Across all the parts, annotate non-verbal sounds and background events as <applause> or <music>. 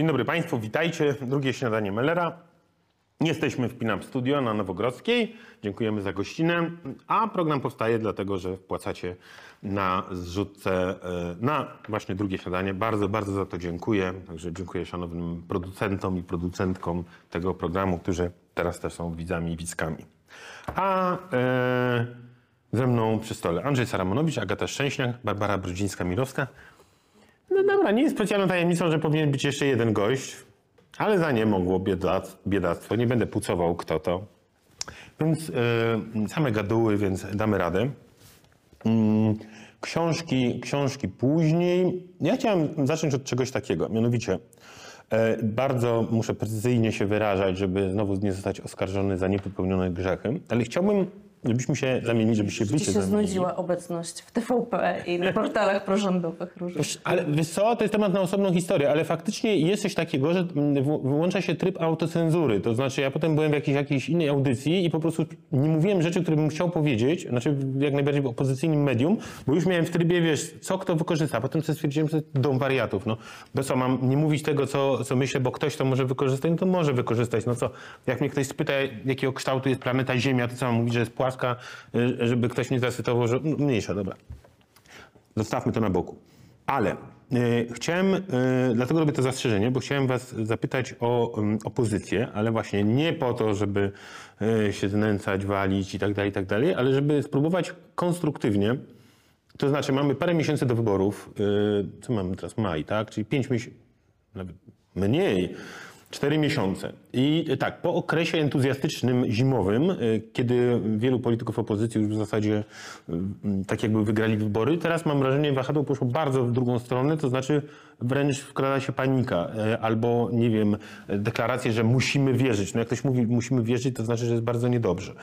Dzień dobry Państwu, witajcie. Drugie śniadanie Mellera. Jesteśmy w Pinap Studio na Nowogrodzkiej. Dziękujemy za gościnę. A program powstaje dlatego, że wpłacacie na zrzutce e, na właśnie drugie śniadanie. Bardzo, bardzo za to dziękuję. Także dziękuję szanownym producentom i producentkom tego programu, którzy teraz też są widzami i widzkami. A e, ze mną przy stole Andrzej Saramonowicz, Agata Szczęśniak, Barbara Brudzińska-Mirowska. No dobra, nie jest specjalną tajemnicą, że powinien być jeszcze jeden gość, ale za nie mogło biedac- biedactwo. Nie będę pucował kto to. Więc e, same gaduły, więc damy radę. Mm, Książki, książki później. Ja chciałem zacząć od czegoś takiego, mianowicie e, bardzo muszę precyzyjnie się wyrażać, żeby znowu nie zostać oskarżony za niepopełnione grzechy, ale chciałbym, żebyśmy się zamienili, Ci się się zamienili. znudziła obecność w TVP i na portalach prorządowych różnych. Ale wiesz co, to jest temat na osobną historię, ale faktycznie jest coś takiego, że wyłącza się tryb autocenzury. To znaczy ja potem byłem w jakiejś, jakiejś innej audycji i po prostu nie mówiłem rzeczy, które bym chciał powiedzieć, znaczy jak najbardziej w opozycyjnym medium, bo już miałem w trybie, wiesz, co kto wykorzysta. Potem sobie stwierdziłem, że dom wariatów. No, bo co, mam nie mówić tego, co, co myślę, bo ktoś to może wykorzystać, no to może wykorzystać. No co, jak mnie ktoś spyta, jakiego kształtu jest planeta Ziemia, to co mam mówić, że jest płaska, y, żeby ktoś mnie zacytował, że mniejsza, dobra. Zostawmy to na boku. Ale y, chciałem, y, dlatego robię to zastrzeżenie, bo chciałem was zapytać o ym, opozycję, ale właśnie nie po to, żeby się znęcać, walić i tak dalej, i tak dalej, ale żeby spróbować konstruktywnie, to znaczy mamy parę miesięcy do wyborów, co mamy teraz, maj, tak? Czyli pięć miesięcy, nawet mniej, cztery miesiące. I y, tak, po okresie entuzjastycznym zimowym, y, kiedy wielu polityków opozycji już w zasadzie y, y, tak jakby wygrali wybory, teraz mam wrażenie, wahadło poszło bardzo w drugą stronę, to znaczy wręcz wkrada się panika, albo nie wiem, deklaracje, że musimy wierzyć. No jak ktoś mówi, musimy wierzyć, to znaczy, że jest bardzo niedobrze.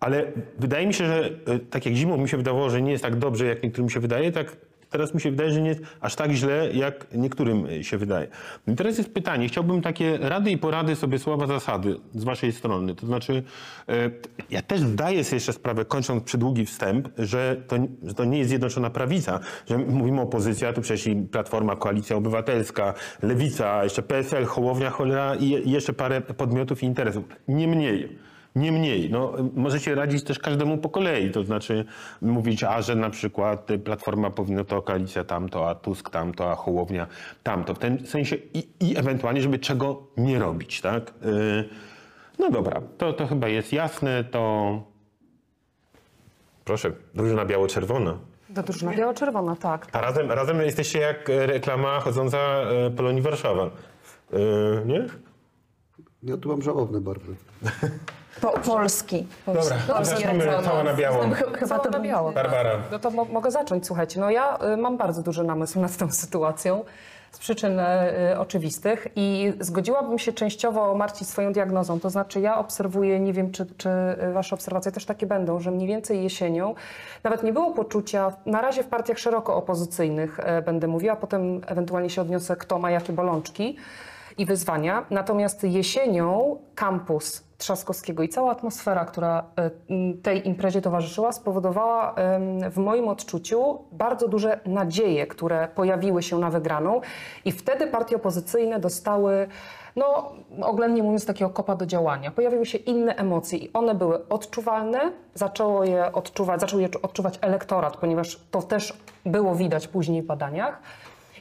Ale wydaje mi się, że tak jak zimą mi się wydawało, że nie jest tak dobrze, jak niektórym się wydaje, tak teraz mi się wydaje, że nie jest aż tak źle, jak niektórym y, się wydaje. I teraz jest pytanie, chciałbym takie rady i porady sobie słowa zasady z waszej strony. To znaczy, y, ja też zdaję sobie jeszcze sprawę, kończąc przydługi wstęp, że to, że to nie jest Zjednoczona Prawica, że mówimy opozycja, to przecież i Platforma, Koalicja Obywatelska, Lewica, jeszcze PSL, Hołownia, cholera i jeszcze parę podmiotów i interesów. Niemniej, Niemniej, no, możecie radzić też każdemu po kolei, to znaczy mówić, a że na przykład Platforma powinna to, koalicja tamto, a Tusk tamto, a Hołownia tamto. W tym sensie i, i ewentualnie, żeby czego nie robić, tak? Yy, no dobra, to, to chyba jest jasne, to... Proszę, drużyna biało-czerwona. To drużyna biało-czerwona, tak. A razem, razem jesteście jak e, reklama chodząca e, Polonii Warszawa. Yy, nie? Ja tu mam żałobne barwy. <laughs> Po, Polski. Dobra, Polski zacznijmy reklama. cała na biało. Ch- Chyba to na biało. Barbara. No to mo- mogę zacząć, słuchajcie. No ja y, mam bardzo duży namysł nad tą <laughs> sytuacją z przyczyn y, oczywistych i zgodziłabym się częściowo, Marci, swoją diagnozą. To znaczy ja obserwuję, nie wiem, czy, czy y, wasze obserwacje też takie będą, że mniej więcej jesienią nawet nie było poczucia, na razie w partiach szeroko opozycyjnych y, będę mówiła, potem ewentualnie się odniosę, kto ma jakie bolączki i wyzwania. Natomiast jesienią kampus Trzaskowskiego i cała atmosfera, która m, tej imprezie towarzyszyła, spowodowała w moim odczuciu bardzo duże nadzieje, które pojawiły się na wygraną i wtedy partie opozycyjne dostały no, oględnie mówiąc, takiego kopa do działania. Pojawiły się inne emocje i one były odczuwalne, zaczęło je odczuwać, zaczął je odczuwać elektorat, ponieważ to też było widać później w badaniach.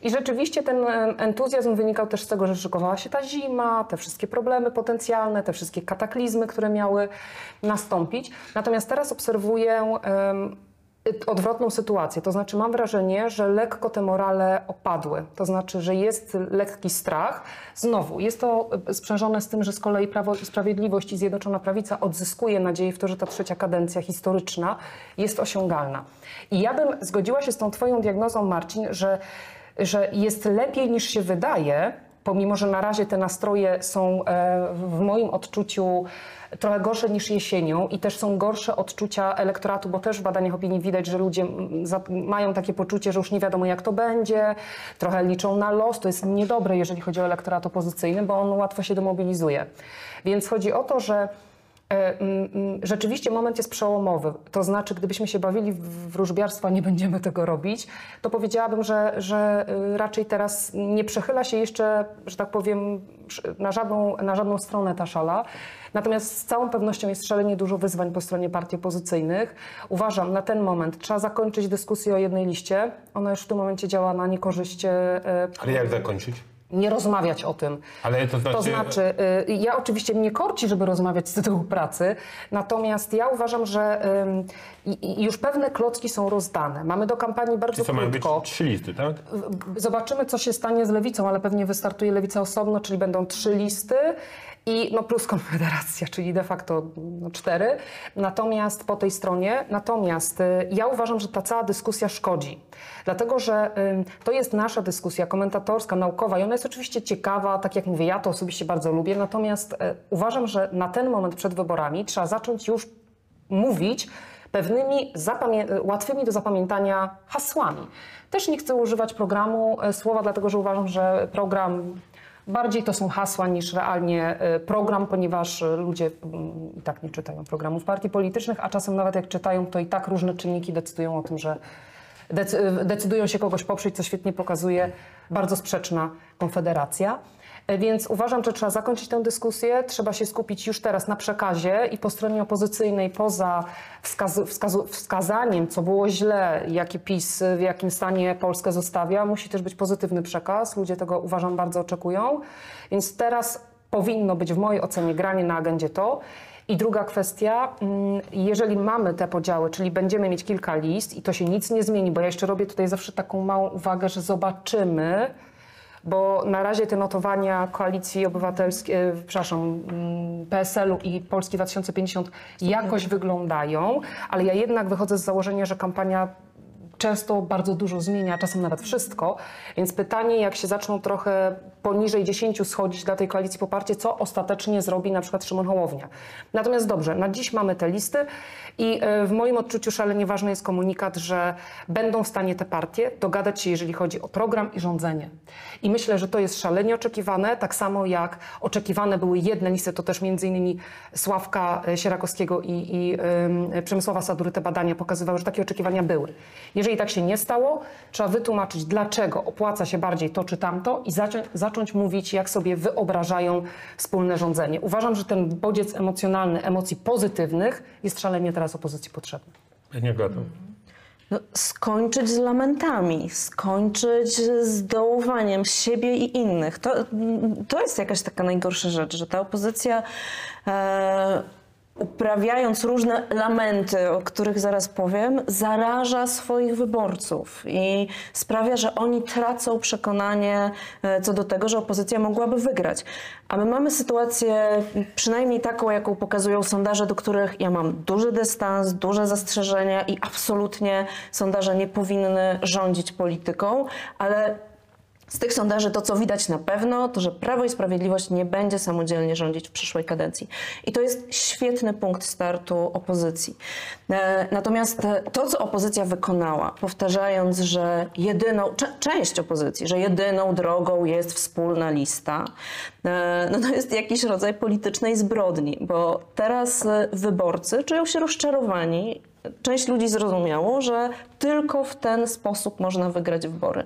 I rzeczywiście ten entuzjazm wynikał też z tego, że szykowała się ta zima, te wszystkie problemy potencjalne, te wszystkie kataklizmy, które miały nastąpić. Natomiast teraz obserwuję y, odwrotną sytuację. To znaczy mam wrażenie, że lekko te morale opadły. To znaczy, że jest lekki strach. Znowu, jest to y, sprzężone z tym, że z kolei Prawo i Sprawiedliwość i Zjednoczona Prawica odzyskuje nadzieję w to, że ta trzecia kadencja historyczna jest osiągalna. I ja bym zgodziła się z tą twoją diagnozą, Marcin, że że jest lepiej niż się wydaje, pomimo że na razie te nastroje są e, w moim odczuciu trochę gorsze niż jesienią i też są gorsze odczucia elektoratu, bo też w badaniach opinii widać, że ludzie mają takie poczucie, że już nie wiadomo jak to będzie, trochę liczą na los. To jest niedobre, jeżeli chodzi o elektorat opozycyjny, bo on łatwo się demobilizuje. Więc chodzi o to, że Rzeczywiście moment jest przełomowy. To znaczy, gdybyśmy się bawili w wróżbiarstwo, nie będziemy tego robić, to powiedziałabym, że, że y, raczej teraz nie przechyla się jeszcze, że tak powiem, na żadną, na żadną stronę ta szala. Natomiast z całą pewnością jest szalenie dużo wyzwań po stronie partii opozycyjnych. Uważam, na ten moment trzeba zakończyć dyskusję o jednej liście. Ona już w tym momencie działa na niekorzyść e, Ale jak zakończyć? Nie rozmawiać o tym. Ale to znaczy... To znaczy, y, ja oczywiście mnie korci, żeby rozmawiać z tytułu pracy, natomiast ja uważam, że już pewne klocki są rozdane. Mamy do kampanii bardzo Co mają być krótko. trzy listy, tak? Zobaczymy, co się stanie z lewicą, ale pewnie wystartuje lewica osobno, czyli będą trzy listy. I no plus Konfederacja, czyli de facto no, cztery. Natomiast po tej stronie, natomiast y, ja uważam, że ta cała dyskusja szkodzi. Dlatego, że ym, to jest nasza dyskusja komentatorska, naukowa i ona jest oczywiście ciekawa, tak jak mówię, ja to osobiście bardzo lubię. Natomiast y, uważam, że na ten moment przed wyborami trzeba zacząć już mówić pewnymi łatwymi do zapamiętania hasłami. Też nie chcę używać programu słowa, dlatego że uważam, że program bardziej to są hasła niż realnie e, program, ponieważ e, ludzie mm, i tak nie czytają programów partii politycznych, a czasem nawet jak czytają, to i tak różne czynniki decydują o tym, że decy- decydują się kogoś poprzeć, co świetnie pokazuje bardzo sprzeczna konfederacja. E, Więc uważam, że trzeba zakończyć tę dyskusję. Trzeba się skupić już teraz na przekazie i po stronie opozycyjnej, poza wskazu, wskazu, wskazaniem, co było źle, jaki PiS, w jakim stanie Polskę zostawia, musi też być pozytywny przekaz. Ludzie tego uważam bardzo oczekują. Więc teraz powinno być w mojej ocenie granie na agendzie to. I druga kwestia, mm, jeżeli mamy te podziały, czyli będziemy mieć kilka list i to się nic nie zmieni, bo ja jeszcze robię tutaj zawsze taką małą uwagę, że zobaczymy, bo na razie te notowania Koalicji Obywatelskiej, e, przepraszam, mm, PSL-u i Polski 2050 jakoś wyglądają, ale ja jednak wychodzę z założenia, że kampania często bardzo dużo zmienia, czasem nawet wszystko. Więc pytanie, jak się zaczną trochę poniżej 10 schodzić dla tej koalicji poparcie, co ostatecznie zrobi na przykład Szymon Hołownia. Natomiast dobrze, na dziś mamy te listy i e, w moim odczuciu szalenie ważny jest komunikat, że będą w stanie te partie dogadać się, jeżeli chodzi o program i rządzenie. I myślę, że to jest szalenie oczekiwane, tak samo jak oczekiwane były jedne listy, to też między innymi Sławka e, Sierakowskiego i, i ym, Przemysława Sadury te badania pokazywały, że takie oczekiwania były. Jeżeli tak się nie stało, trzeba wytłumaczyć, dlaczego opłaca się bardziej to czy tamto i zacząć, zacząć mówić, jak sobie wyobrażają wspólne rządzenie. Uważam, że ten bodziec emocjonalny, emocji pozytywnych jest szalenie teraz opozycji potrzebny. Nie gadam. No, skończyć z lamentami, skończyć z dołowaniem siebie i innych. To, to jest jakaś taka najgorsza rzecz, że ta opozycja e, uprawiając różne lamenty, o których zaraz powiem, zaraża swoich wyborców i sprawia, że oni tracą przekonanie e, co do tego, że opozycja mogłaby wygrać. A my mamy sytuację przynajmniej taką, jaką pokazują sondaże, do których ja mam duży dystans, duże zastrzeżenia i absolutnie sondaże nie powinny rządzić polityką, ale z tych sondaży to, co widać na pewno, to że Prawo i Sprawiedliwość nie będzie samodzielnie rządzić w przyszłej kadencji. I to jest świetny punkt startu opozycji. E, Natomiast e, to, co opozycja wykonała, powtarzając, że jedyną, część opozycji, że jedyną drogą jest wspólna lista, e, no to jest jakiś rodzaj politycznej zbrodni, bo teraz wyborcy czują się rozczarowani Część ludzi zrozumiało, że tylko w ten sposób można wygrać wybory.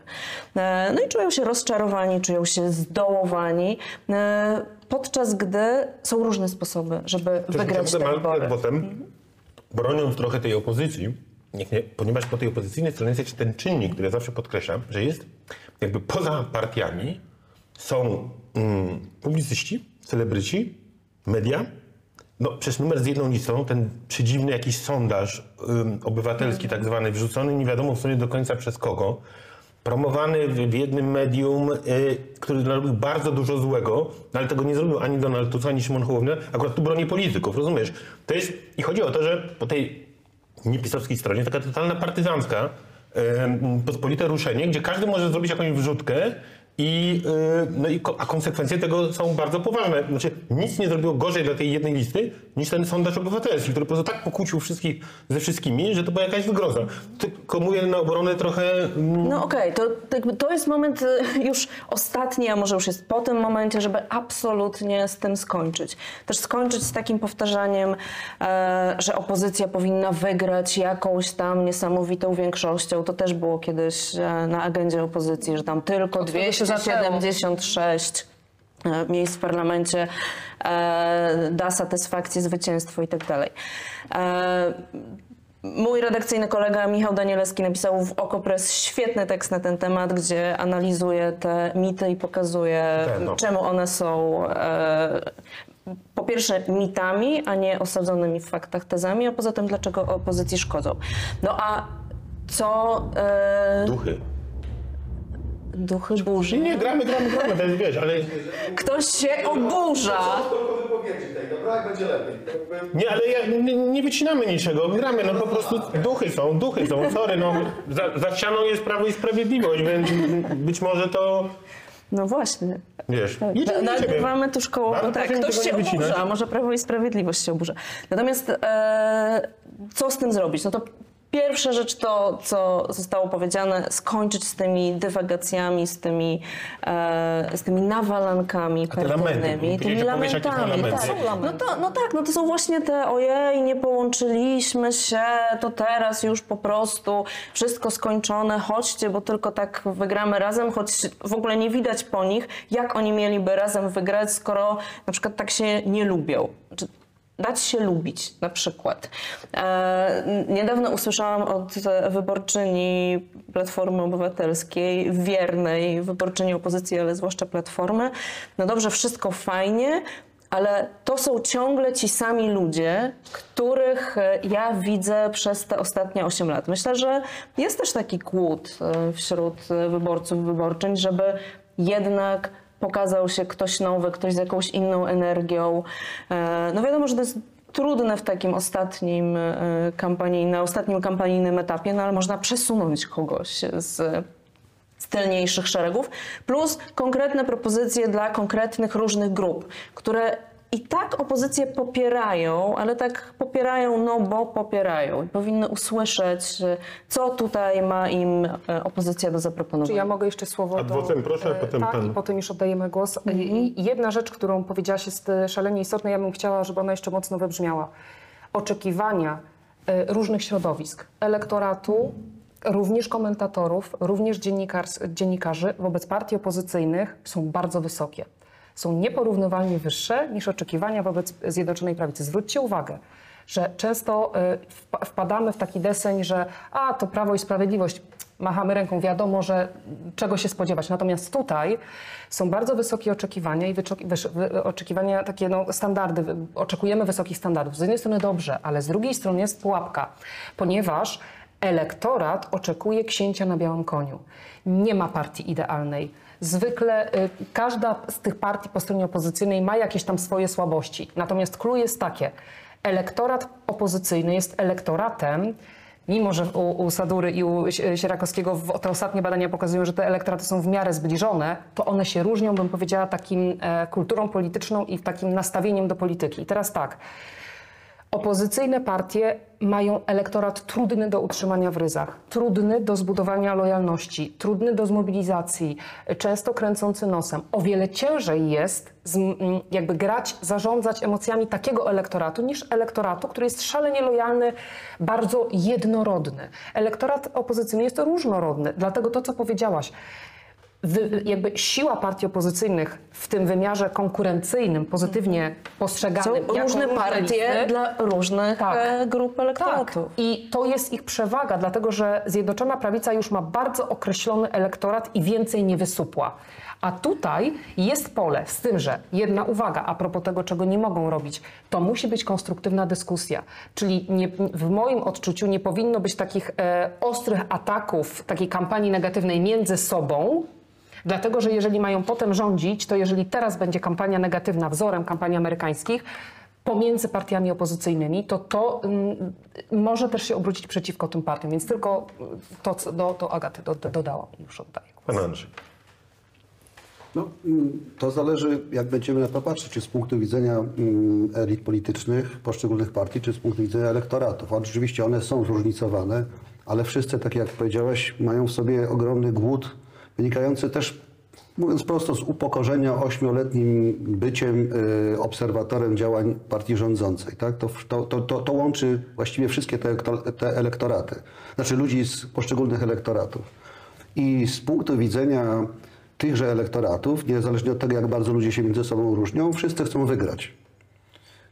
E, No i czują się rozczarowani, czują się zdołowani, e, podczas gdy są różne sposoby, żeby wygrać te wybory. potem, broniąc trochę tej opozycji, nie, ponieważ po tej opozycyjnej stronie jest jeszcze ten czynnik, który ja zawsze podkreślam, że jest jakby poza partiami są mm, publicyści, celebryci, media. No przecież numer z jedną listą, ten przedziwny jakiś sondaż ym, obywatelski tak zwany, wrzucony nie wiadomo w sumie do końca przez kogo, promowany w, w jednym medium, y, który narobił bardzo dużo złego, no ale tego nie zrobił ani Donald Tusk, ani Szymon Hołownia. Akurat tu broni polityków, rozumiesz? To jest, i chodzi o to, że po tej niepisowskiej stronie, taka totalna partyzancka, y, pospolite ruszenie, gdzie każdy może zrobić jakąś wrzutkę I, yy, no i a konsekwencje tego są bardzo poważne. Znaczy, nic nie zrobiło gorzej dla tej jednej listy niż ten sondaż obywatelski, który po prostu tak pokłócił wszystkich ze wszystkimi, że to była jakaś wygroza. Tylko mówię na obronę trochę mm, No okej, to, to, to jest moment y, już ostatni, a może już jest po tym momencie, żeby absolutnie z tym skończyć. Też skończyć z takim powtarzaniem, e, że opozycja powinna wygrać jakąś tam niesamowitą większością. To też było kiedyś e, na agendzie opozycji, że tam tylko tego się zaczęło. 276 e, miejsc w parlamencie e, da satysfakcję, zwycięstwo i tak dalej. E, Mój redakcyjny kolega Michał Danielewski napisał w Okopres świetny tekst na ten temat, gdzie analizuje te mity i pokazuje, Pewno. czemu one są po pierwsze mitami, a nie osadzonymi w faktach tezami, a poza tym dlaczego opozycji szkodzą. No a co duchy. Duchy burzy? Nie, gramy, gramy, gramy, jest, wiesz, ale... Ktoś się oburza. Nie, ale ja, nie, nie wycinamy niczego, gramy, no po prostu duchy są, duchy są, sorry, no za, za ścianą jest Prawo i Sprawiedliwość, więc być może to, No właśnie. wiesz, do ciebie. Nagrywamy tu szkołą. Bardzo Tak, ktoś się nie oburza, może Prawo i Sprawiedliwość się oburza. Natomiast e, co z tym zrobić? No to pierwsza rzecz to, co zostało powiedziane, skończyć z tymi dywagacjami, z tymi, e, z tymi nawalankami partyjnymi, tymi lamentami. lamenty. Tak. No, to, no tak, no to są właśnie te ojej, nie połączyliśmy się, to teraz już po prostu wszystko skończone, chodźcie, bo tylko tak wygramy razem, choć w ogóle nie widać po nich, jak oni mieliby razem wygrać, skoro na przykład tak się nie lubią. Dać się lubić na przykład. E, niedawno usłyszałam od wyborczyni Platformy Obywatelskiej, wiernej wyborczyni opozycji, ale zwłaszcza Platformy, no dobrze, wszystko fajnie, ale to są ciągle ci sami ludzie, których e, ja widzę przez te ostatnie 8 lat. Myślę, że jest też taki głód e, wśród wyborców, wyborczyń, żeby jednak pokazał się ktoś nowy, ktoś z jakąś inną energią. E, No wiadomo, że to jest trudne w takim ostatnim e, kampanii, na ostatnim kampanijnym etapie, no ale można przesunąć kogoś z tylniejszych szeregów, plus konkretne propozycje dla konkretnych różnych grup, które i tak opozycję popierają, ale tak popierają, no bo popierają. I powinny usłyszeć, co tutaj ma im e, opozycja do Czy zaproponowania. ja mogę jeszcze słowo Adwocem, proszę, a e, potem tak, pan. i potem już oddajemy głos. E, I Jedna rzecz, którą powiedziałaś jest szalenie istotna, ja bym chciała, żeby ona jeszcze mocno wybrzmiała. Oczekiwania różnych środowisk, elektoratu, również komentatorów, również dziennikarzy wobec partii opozycyjnych są bardzo wysokie. Są nieporównywalnie wyższe niż oczekiwania wobec Zjednoczonej Prawicy. Zwróćcie uwagę, że często wpa- wpadamy w taki deseń, że a, to Prawo i Sprawiedliwość, machamy ręką, wiadomo, że czego się spodziewać. Natomiast tutaj są bardzo wysokie oczekiwania i oczekiwania, takie no, standardy. Oczekujemy wysokich standardów. Z jednej strony dobrze, ale z drugiej strony jest pułapka, ponieważ elektorat oczekuje księcia na białym koniu. Nie ma partii idealnej. Zwykle y, każda z tych partii po stronie opozycyjnej ma jakieś tam swoje słabości. Natomiast clue jest takie. Elektorat opozycyjny jest elektoratem, mimo że u, u Sadury i u Sie- Sierakowskiego te ostatnie badania pokazują, że te elektoraty są w miarę zbliżone, to one się różnią, bym powiedziała, takim e, kulturą polityczną i takim nastawieniem do polityki. I teraz tak. Opozycyjne partie mają elektorat trudny do utrzymania w ryzach, trudny do zbudowania lojalności, trudny do zmobilizacji, często kręcący nosem. O wiele ciężej jest mm, jakby grać, zarządzać emocjami takiego elektoratu niż elektoratu, który jest szalenie lojalny, bardzo jednorodny. Elektorat opozycyjny jest różnorodny, dlatego to, co powiedziałaś, jakby siła partii opozycyjnych w tym wymiarze konkurencyjnym, pozytywnie Są postrzeganym. jako różne partie listy, dla różnych Tak. e, grup tak, elektoratów. i to jest ich przewaga, dlatego że Zjednoczona Prawica już ma bardzo określony elektorat i więcej nie wysupła. A tutaj jest pole, z tym, że jedna uwaga a propos tego, czego nie mogą robić, to musi być konstruktywna dyskusja. Czyli nie, w moim odczuciu nie powinno być takich e, ostrych ataków, takiej kampanii negatywnej między sobą, Dlatego, że jeżeli mają potem rządzić, to jeżeli teraz będzie kampania negatywna wzorem kampanii amerykańskich pomiędzy partiami opozycyjnymi, to to mm, może też się obrócić przeciwko tym partiom. Więc tylko to, co do, do Agaty do, do, dodałam i już oddaję. Pan Andrzej. No, mm, to zależy, jak będziemy na to patrzeć, czy z punktu widzenia mm, elit politycznych poszczególnych partii, czy z punktu widzenia elektoratów. Oczywiście one są zróżnicowane, ale wszyscy, tak jak powiedziałeś, mają w sobie ogromny głód, wynikający też, mówiąc prosto, z upokorzenia ośmioletnim byciem y, obserwatorem działań partii rządzącej. Tak? To, to, to, to, łączy właściwie wszystkie te, te elektoraty, znaczy ludzi z poszczególnych elektoratów. I z punktu widzenia tychże elektoratów, niezależnie od tego, jak bardzo ludzie się między sobą różnią, wszyscy chcą wygrać.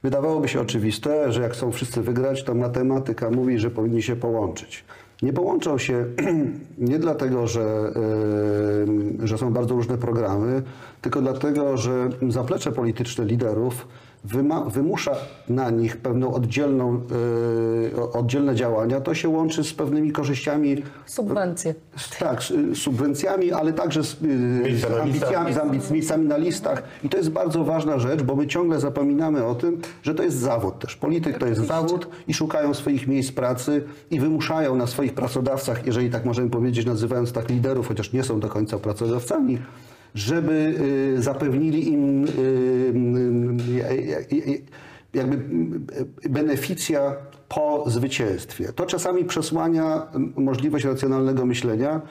Wydawałoby się oczywiste, że jak chcą wszyscy wygrać, to matematyka mówi, że powinni się połączyć. Nie połączą się <clears throat> nie dlatego, że, że są bardzo różne programy, tylko dlatego, że zaplecze polityczne liderów wymusza na nich pewną oddzielną, yy, oddzielne działania. To się łączy z pewnymi korzyściami Subwencje. z- Tak, z y, subwencjami, ale także z, y, z ambicjami, z ambic- miejscami na listach. I to jest bardzo ważna rzecz, bo my ciągle zapominamy o tym, że to jest zawód też. Polityk to jest zawód i szukają swoich miejsc pracy i wymuszają na swoich pracodawcach, jeżeli tak możemy powiedzieć, nazywając tak liderów, chociaż nie są do końca pracodawcami, żeby y, zapewnili im y, y, jakby beneficja po zwycięstwie. To czasami przesłania możliwość racjonalnego myślenia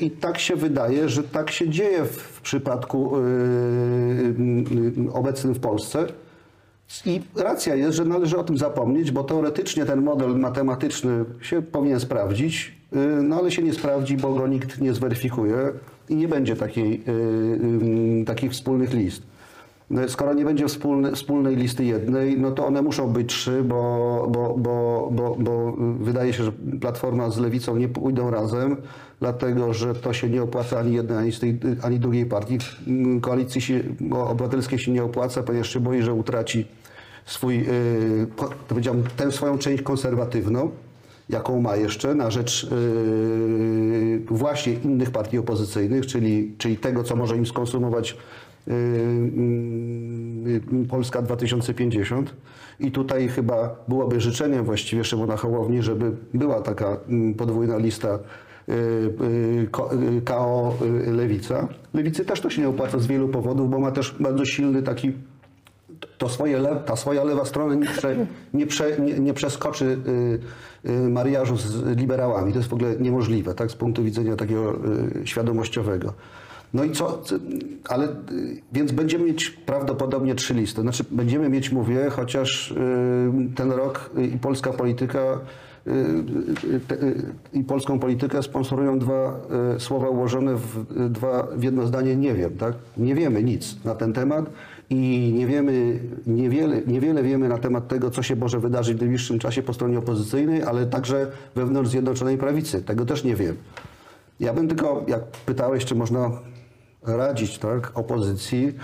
i tak się wydaje, że tak się dzieje w, przypadku obecnym w Polsce. I racja jest, że należy o tym zapomnieć, bo teoretycznie ten model matematyczny się powinien sprawdzić, no ale się nie sprawdzi, bo go nikt nie zweryfikuje i nie będzie takiej, yy, yy, takich wspólnych list. No, Skoro nie będzie wspólny, wspólnej listy jednej, no to one muszą być trzy, bo, bo, bo, bo, bo wydaje się, że Platforma z Lewicą nie pójdą razem, dlatego że to się nie opłaca ani jednej, ani, tej, ani drugiej partii. Koalicji się, obywatelskiej się nie opłaca, ponieważ się boi, że utraci swój, to powiedziałbym, tę swoją część konserwatywną, jaką ma jeszcze na rzecz yy, właśnie innych partii opozycyjnych, czyli, czyli tego, co może im skonsumować yy, yy, Polska 2050. I tutaj chyba byłoby życzeniem właściwie Szymona Hołowni, żeby była taka mm, podwójna lista yy, yy, ko- yy, Lewica. Lewicy też to się nie opłaca z wielu powodów, bo ma też bardzo silny taki to swoje le, ta swoja lewa strona nie, prze, nie, prze, nie, nie przeskoczy y, y, mariażu z liberałami. To jest w ogóle niemożliwe, tak, z punktu widzenia takiego y, świadomościowego. No i co, ale, y, więc będziemy mieć prawdopodobnie trzy listy. Znaczy będziemy mieć, mówię, chociaż y, ten rok y, i polska polityka i polską politykę sponsorują dwa y, słowa ułożone w, y, dwa, w jedno zdanie nie wiem, tak? Nie wiemy nic na ten temat i nie wiemy, niewiele, niewiele wiemy na temat tego, co się może wydarzyć w najbliższym czasie po stronie opozycyjnej, ale także wewnątrz Zjednoczonej Prawicy. Tego też nie wiem. Ja bym tylko, jak pytałeś, czy można radzić tak, opozycji,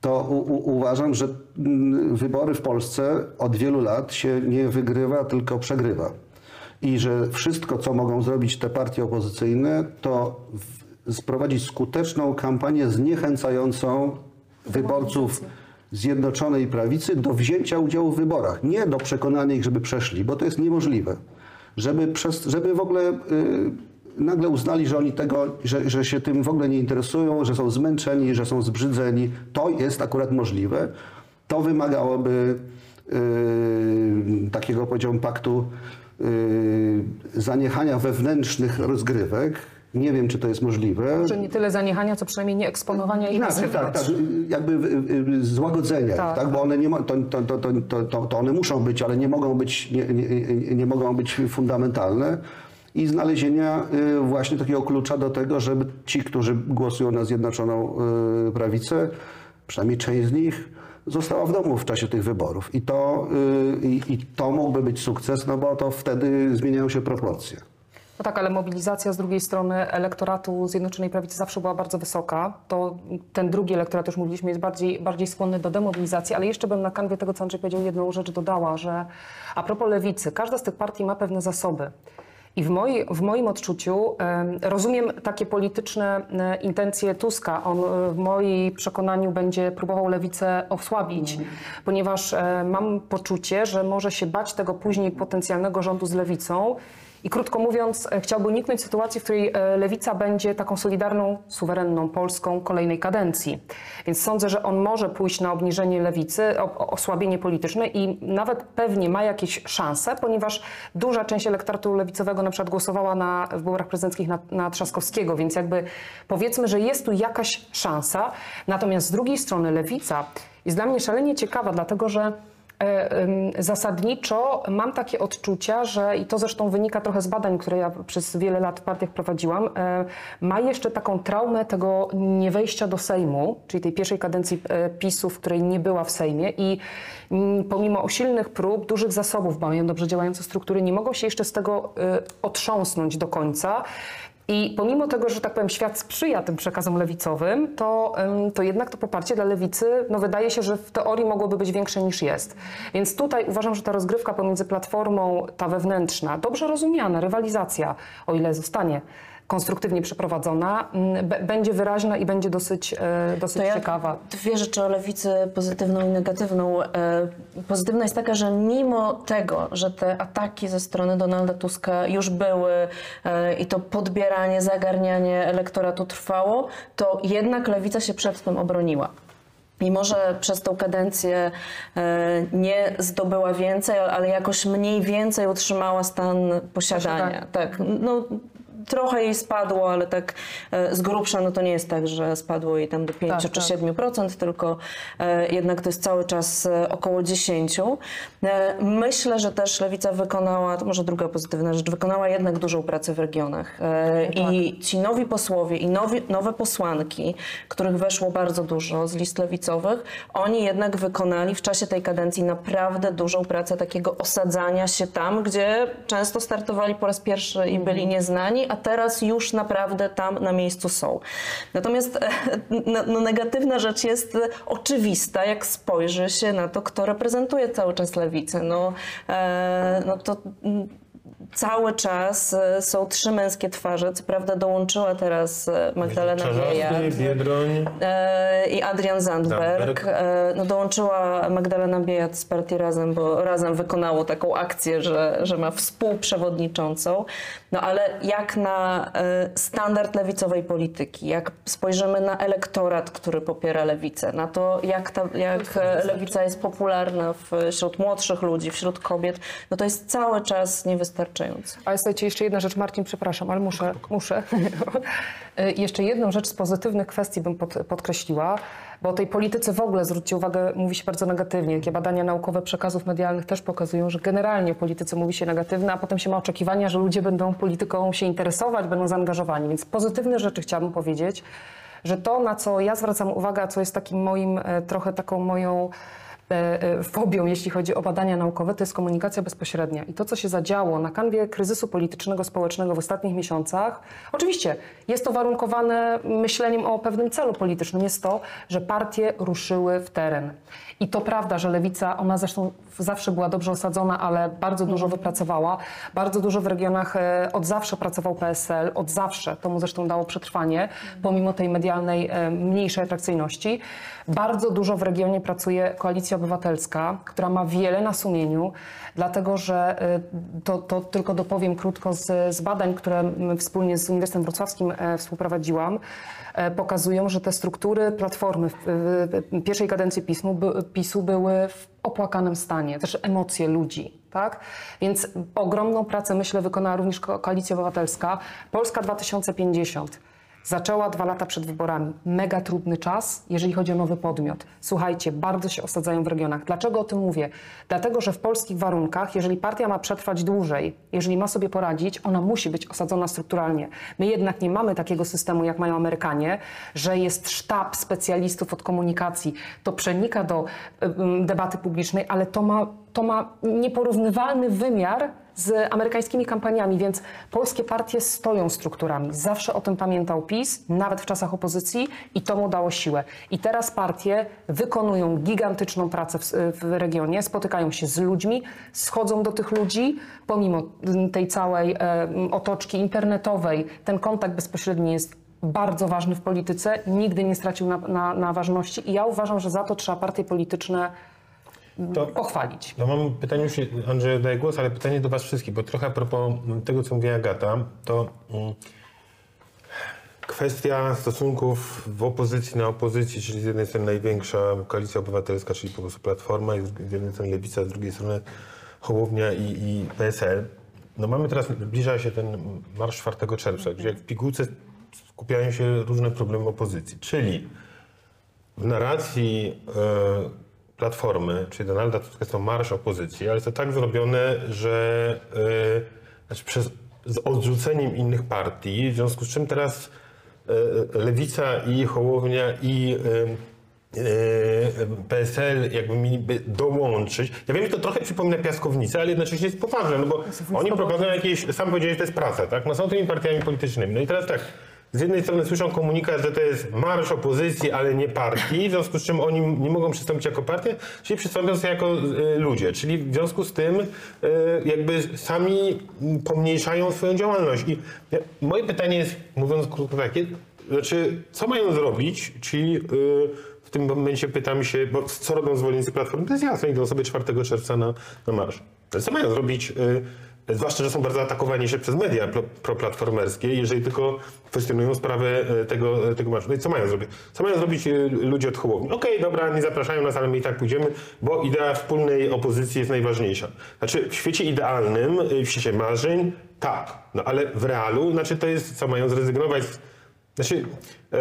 to u, u, uważam, że mm, wybory w Polsce od wielu lat się nie wygrywa, tylko przegrywa. I że wszystko, co mogą zrobić te partie opozycyjne, to sprowadzić skuteczną kampanię zniechęcającą wyborców Zjednoczonej Prawicy do wzięcia udziału w wyborach. Nie do przekonania ich, żeby przeszli, bo to jest niemożliwe. Żeby, przez, żeby w ogóle y, nagle uznali, że oni tego, że, że się tym w ogóle nie interesują, że są zmęczeni, że są zbrzydzeni. To jest akurat możliwe. To wymagałoby y, takiego, powiedziałbym, paktu zaniechania wewnętrznych rozgrywek. Nie wiem, czy to jest możliwe. Może nie tyle zaniechania, co przynajmniej nie eksponowania ich na Inaczej, tak, tak, jakby y, y, złagodzenia, Tak. tak. bo one nie mo- to, to, to, to, one muszą być, ale nie mogą być, nie, nie, nie mogą być fundamentalne i znalezienia y, właśnie takiego klucza do tego, żeby ci, którzy głosują na Zjednoczoną y, Prawicę, przynajmniej część z nich, została w domu w czasie tych wyborów. I to, y, i, i to mógłby być sukces, no bo to wtedy zmieniają się proporcje. No tak, ale mobilizacja z drugiej strony elektoratu Zjednoczonej Prawicy zawsze była bardzo wysoka. To ten drugi elektorat, już mówiliśmy, jest bardziej, bardziej skłonny do demobilizacji, ale jeszcze bym na kanwie tego, co Andrzej powiedział, jedną rzecz dodała, że a propos lewicy, każda z tych partii ma pewne zasoby. I w, moi, w moim odczuciu em, rozumiem takie polityczne intencje Tuska. On e, w moim przekonaniu będzie próbował lewicę osłabić, ponieważ e, mam poczucie, że może się bać tego później potencjalnego rządu z lewicą I krótko mówiąc, e, chciałby uniknąć sytuacji, w której e, lewica będzie taką solidarną, suwerenną Polską kolejnej kadencji. Więc sądzę, że on może pójść na obniżenie lewicy, osłabienie polityczne i nawet pewnie ma jakieś szanse, ponieważ duża część elektoratu lewicowego na przykład głosowała na, w wyborach prezydenckich na, na Trzaskowskiego, więc jakby powiedzmy, że jest tu jakaś szansa. Natomiast z drugiej strony lewica jest dla mnie szalenie ciekawa, dlatego że Zasadniczo mam takie odczucia, że i to zresztą wynika trochę z badań, które ja przez wiele lat w partiach prowadziłam, e, ma jeszcze taką traumę tego niewejścia do Sejmu, czyli tej pierwszej kadencji e, PiSu, w której nie była w Sejmie i mm, pomimo usilnych prób, dużych zasobów, mają dobrze działające struktury, nie mogą się jeszcze z tego e, otrząsnąć do końca. I pomimo tego, że tak powiem, świat sprzyja tym przekazom lewicowym, to, to jednak to poparcie dla lewicy, no wydaje się, że w teorii mogłoby być większe niż jest. Więc tutaj uważam, że ta rozgrywka pomiędzy platformą, ta wewnętrzna, dobrze rozumiana, rywalizacja, o ile zostanie konstruktywnie przeprowadzona, mm, będzie wyraźna i będzie dosyć, e, dosyć To ja ciekawa. Dwie rzeczy o lewicy, pozytywną i negatywną. E, Pozytywna jest taka, że mimo tego, że te ataki ze strony Donalda Tuska już były e, i to podbieranie, zagarnianie elektoratu trwało, to jednak lewica się przed tym obroniła. Mimo, że przez tą kadencję nie zdobyła więcej, ale jakoś mniej więcej utrzymała stan posiadania. Posiadania. Tak, no trochę jej spadło, ale tak e, z grubsza no to nie jest tak, że spadło jej tam do 5 Tak, czy tak. 7%, tylko e, jednak to jest cały czas e, około 10. E, myślę, że też Lewica wykonała, to może druga pozytywna rzecz, wykonała jednak dużą pracę w regionach. E, I ci nowi posłowie i nowi, nowe posłanki, których weszło bardzo dużo z list lewicowych, oni jednak wykonali w czasie tej kadencji naprawdę dużą pracę takiego osadzania się tam, gdzie często startowali po raz pierwszy i byli nieznani, a teraz już naprawdę tam na miejscu są. Natomiast e, no, no, negatywna rzecz jest oczywista, jak spojrzy się na to, kto reprezentuje cały czas lewicę. No, e, no to mm, cały czas e, są trzy męskie twarze. Co prawda dołączyła teraz e, Magdalena Biejat. E, i Adrian Zandberg. No, dołączyła Magdalena Biejat z partii Razem, bo Razem wykonało taką akcję, że, że ma współprzewodniczącą. No ale jak na standard lewicowej polityki, jak spojrzymy na elektorat, który popiera lewicę, na to jak, ta, jak lewica jest popularna wśród młodszych ludzi, wśród kobiet, no to jest cały czas niewystarczające. Ale słuchajcie, jeszcze jedna rzecz, Marcin, przepraszam, ale muszę. muszę. <laughs> Y, jeszcze jedną rzecz z pozytywnych kwestii bym pod, podkreśliła, bo o tej polityce w ogóle, zwróćcie uwagę, mówi się bardzo negatywnie. Takie badania naukowe przekazów medialnych też pokazują, że generalnie o polityce mówi się negatywnie, a potem się ma oczekiwania, że ludzie będą polityką się interesować, będą zaangażowani. Więc pozytywne rzeczy chciałabym powiedzieć, że to, na co ja zwracam uwagę, a co jest takim moim, e, trochę taką moją fobią, jeśli chodzi o badania naukowe, to jest komunikacja bezpośrednia. I to, co się zadziało na kanwie kryzysu politycznego, społecznego w ostatnich miesiącach, oczywiście jest to warunkowane myśleniem o pewnym celu politycznym. Jest to, że partie ruszyły w teren. I to prawda, że lewica, ona zresztą zawsze była dobrze osadzona, ale bardzo dużo wypracowała. Bardzo dużo w regionach e, od zawsze pracował PSL, od zawsze, to mu zresztą dało przetrwanie, pomimo tej medialnej e, mniejszej atrakcyjności. Bardzo dużo w regionie pracuje Koalicja Obywatelska, która ma wiele na sumieniu, dlatego że e, to, to tylko dopowiem krótko z, z badań, które wspólnie z Uniwersytetem Wrocławskim e, współprowadziłam, e, pokazują, że te struktury Platformy w, pierwszej kadencji PiSu, PiSu były w opłakanym stanie, też emocje ludzi, tak? Więc ogromną pracę, myślę, wykonała również Ko- Koalicja Obywatelska. Polska 2050 zaczęła dwa lata przed wyborami. Mega trudny czas, jeżeli chodzi o nowy podmiot. Słuchajcie, bardzo się osadzają w regionach. Dlaczego o tym mówię? Dlatego, że w polskich warunkach, jeżeli partia ma przetrwać dłużej, jeżeli ma sobie poradzić, ona musi być osadzona strukturalnie. My jednak nie mamy takiego systemu, jak mają Amerykanie, że jest sztab specjalistów od komunikacji. To przenika do debaty publicznej, ale to ma, to ma nieporównywalny wymiar z amerykańskimi kampaniami, więc polskie partie stoją strukturami. Zawsze o tym pamiętał PiS, nawet w czasach opozycji i to mu dało siłę. I teraz partie wykonują gigantyczną pracę w, w regionie, spotykają się z ludźmi, schodzą do tych ludzi, pomimo tej całej e, otoczki internetowej, ten kontakt bezpośredni jest bardzo ważny w polityce, nigdy nie stracił na, na, na ważności i ja uważam, że za to trzeba partie polityczne To- pochwalić. No mam pytanie, już Andrzej daje głos, ale pytanie do was wszystkich, bo trochę a propos tego, co mówiła Agata, to mm, kwestia stosunków w opozycji na opozycji, czyli z jednej strony największa koalicja obywatelska, czyli po prostu Platforma, z jednej strony Lewica, z drugiej strony Hołownia i, i PSL. No mamy teraz, zbliża się ten marsz 4 czerwca, gdzie jak w pigułce skupiają się różne problemy opozycji, czyli w narracji e, Platformy, czyli Donalda Tuska jest to marsz opozycji, ale jest to tak zrobione, że e, znaczy przez, z odrzuceniem innych partii, w związku z czym teraz e, Lewica i Hołownia i e, e, PSL jakby mieliby dołączyć. Ja wiem, że to trochę przypomina piaskownicę, ale jednocześnie jest poważne, no bo oni prowadzą jakieś, sam powiedziałeś, że to jest praca, tak? No są tymi partiami politycznymi. No i teraz tak, z jednej strony słyszą komunikat, że to jest marsz opozycji, ale nie partii, w związku z czym oni nie mogą przystąpić jako partia, czyli przystąpią sobie jako e, ludzie. Czyli w związku z tym e, jakby sami pomniejszają swoją działalność. I ja, moje pytanie jest, mówiąc krótko takie, znaczy, co mają zrobić, czyli e, w tym momencie pytam się, bo co robią zwolennicy Platformy? To jest jasne, idą sobie 4 czerwca na, na marsz. Co mają zrobić, zwłaszcza, że są bardzo atakowani jeszcze przez media pro- proplatformerskie, jeżeli tylko kwestionują sprawę y, tego, tego marszu. No i co mają zrobić? Co mają zrobić y, ludzie od Hołowni? Okej, dobra, nie zapraszają nas, ale my i tak pójdziemy, bo idea wspólnej opozycji jest najważniejsza. Znaczy, w świecie idealnym, w świecie marzeń, tak, no ale w realu, znaczy to jest, co mają zrezygnować z znaczy, e,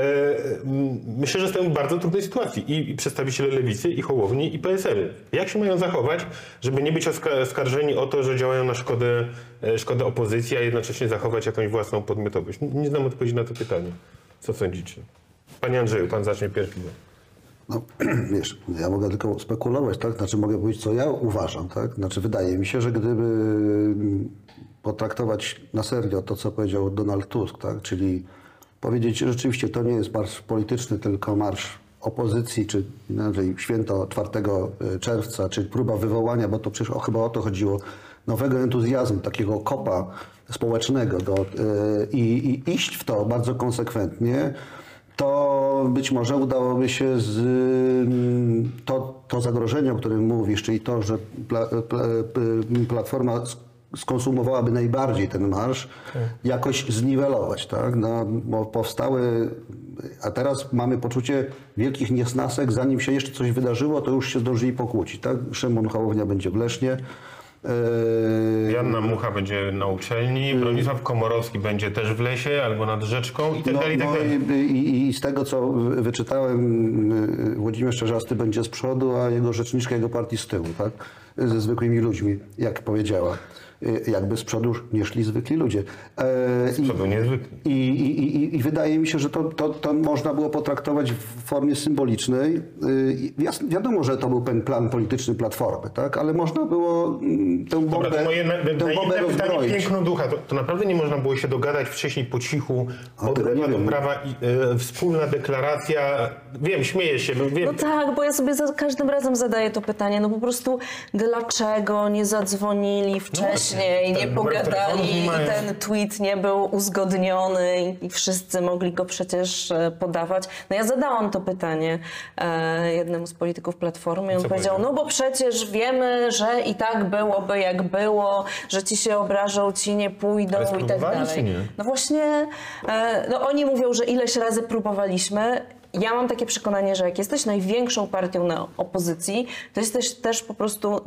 myślę, że stoją w bardzo trudnej sytuacji i, i przedstawiciele Lewicy, i Hołowni, i PSL. Jak się mają zachować, żeby nie być oska- oskarżeni o to, że działają na szkodę, e, szkodę opozycji, a jednocześnie zachować jakąś własną podmiotowość? Nie, znam odpowiedzi na to pytanie. Co sądzicie? Panie Andrzeju, pan zacznie pierwszy. No, <clears throat> wiesz, ja mogę tylko spekulować, tak? Znaczy mogę powiedzieć, co ja uważam, tak? Znaczy wydaje mi się, że gdyby potraktować na serio to, co powiedział Donald Tusk, tak? Czyli powiedzieć, że rzeczywiście to nie jest marsz polityczny, tylko marsz opozycji, czy inaczej święto 4 czerwca, czy próba wywołania, bo to przecież o, chyba o to chodziło, nowego entuzjazmu, takiego kopa społecznego do, y, i, i iść w to bardzo konsekwentnie, to być może udałoby się z to, to zagrożenie, o którym mówisz, czyli to, że pla, pla, Platforma skonsumowałaby najbardziej ten marsz, jakoś zniwelować. Tak? No, bo powstały, a teraz mamy poczucie wielkich niesnasek, zanim się jeszcze coś wydarzyło, to już się zdążyli pokłócić. Tak? Szymon Hołownia będzie w Lesznie. Yy, Janna Mucha będzie na uczelni, Bronisław Komorowski będzie też w lesie albo nad rzeczką i tak No, dalej, i tak no dalej. i, i, I z tego, co wy- wyczytałem, y, Włodzimierz Czerzasty będzie z przodu, a jego rzeczniczka jego partii z tyłu, tak? Ze zwykłymi ludźmi, jak powiedziała. Y, Jakby z przodu nie szli zwykli ludzie. E, Z przodu niezwykle. I, i, i, I wydaje mi się, że to, to, to można było potraktować w formie symbolicznej. Y, Wiadomo, że to był ten plan polityczny Platformy, tak? ale można było mm, tę bombę, Dobra, to moje na, tę bombę rozbroić. piękno ducha. To, to naprawdę nie można było się dogadać wcześniej po cichu, od lewa do prawa i e, wspólna deklaracja. Wiem, śmieję się, wiem. No tak, bo ja sobie za każdym razem zadaję to pytanie, no po prostu dlaczego nie zadzwonili wcześniej, tak, nie numerów telefonów pogadali nie i mają. ten tweet nie był uzgodniony i- i wszyscy mogli go przecież e, podawać. No ja zadałam to pytanie e, jednemu z polityków Platformy i on powiedział, no bo przecież wiemy, że i tak byłoby jak było, że ci się obrażą, ci nie pójdą i tak dalej. No właśnie, e, no oni mówią, że ileś razy próbowaliśmy. Ja mam takie przekonanie, że jak jesteś największą partią na opozycji, to jesteś też po prostu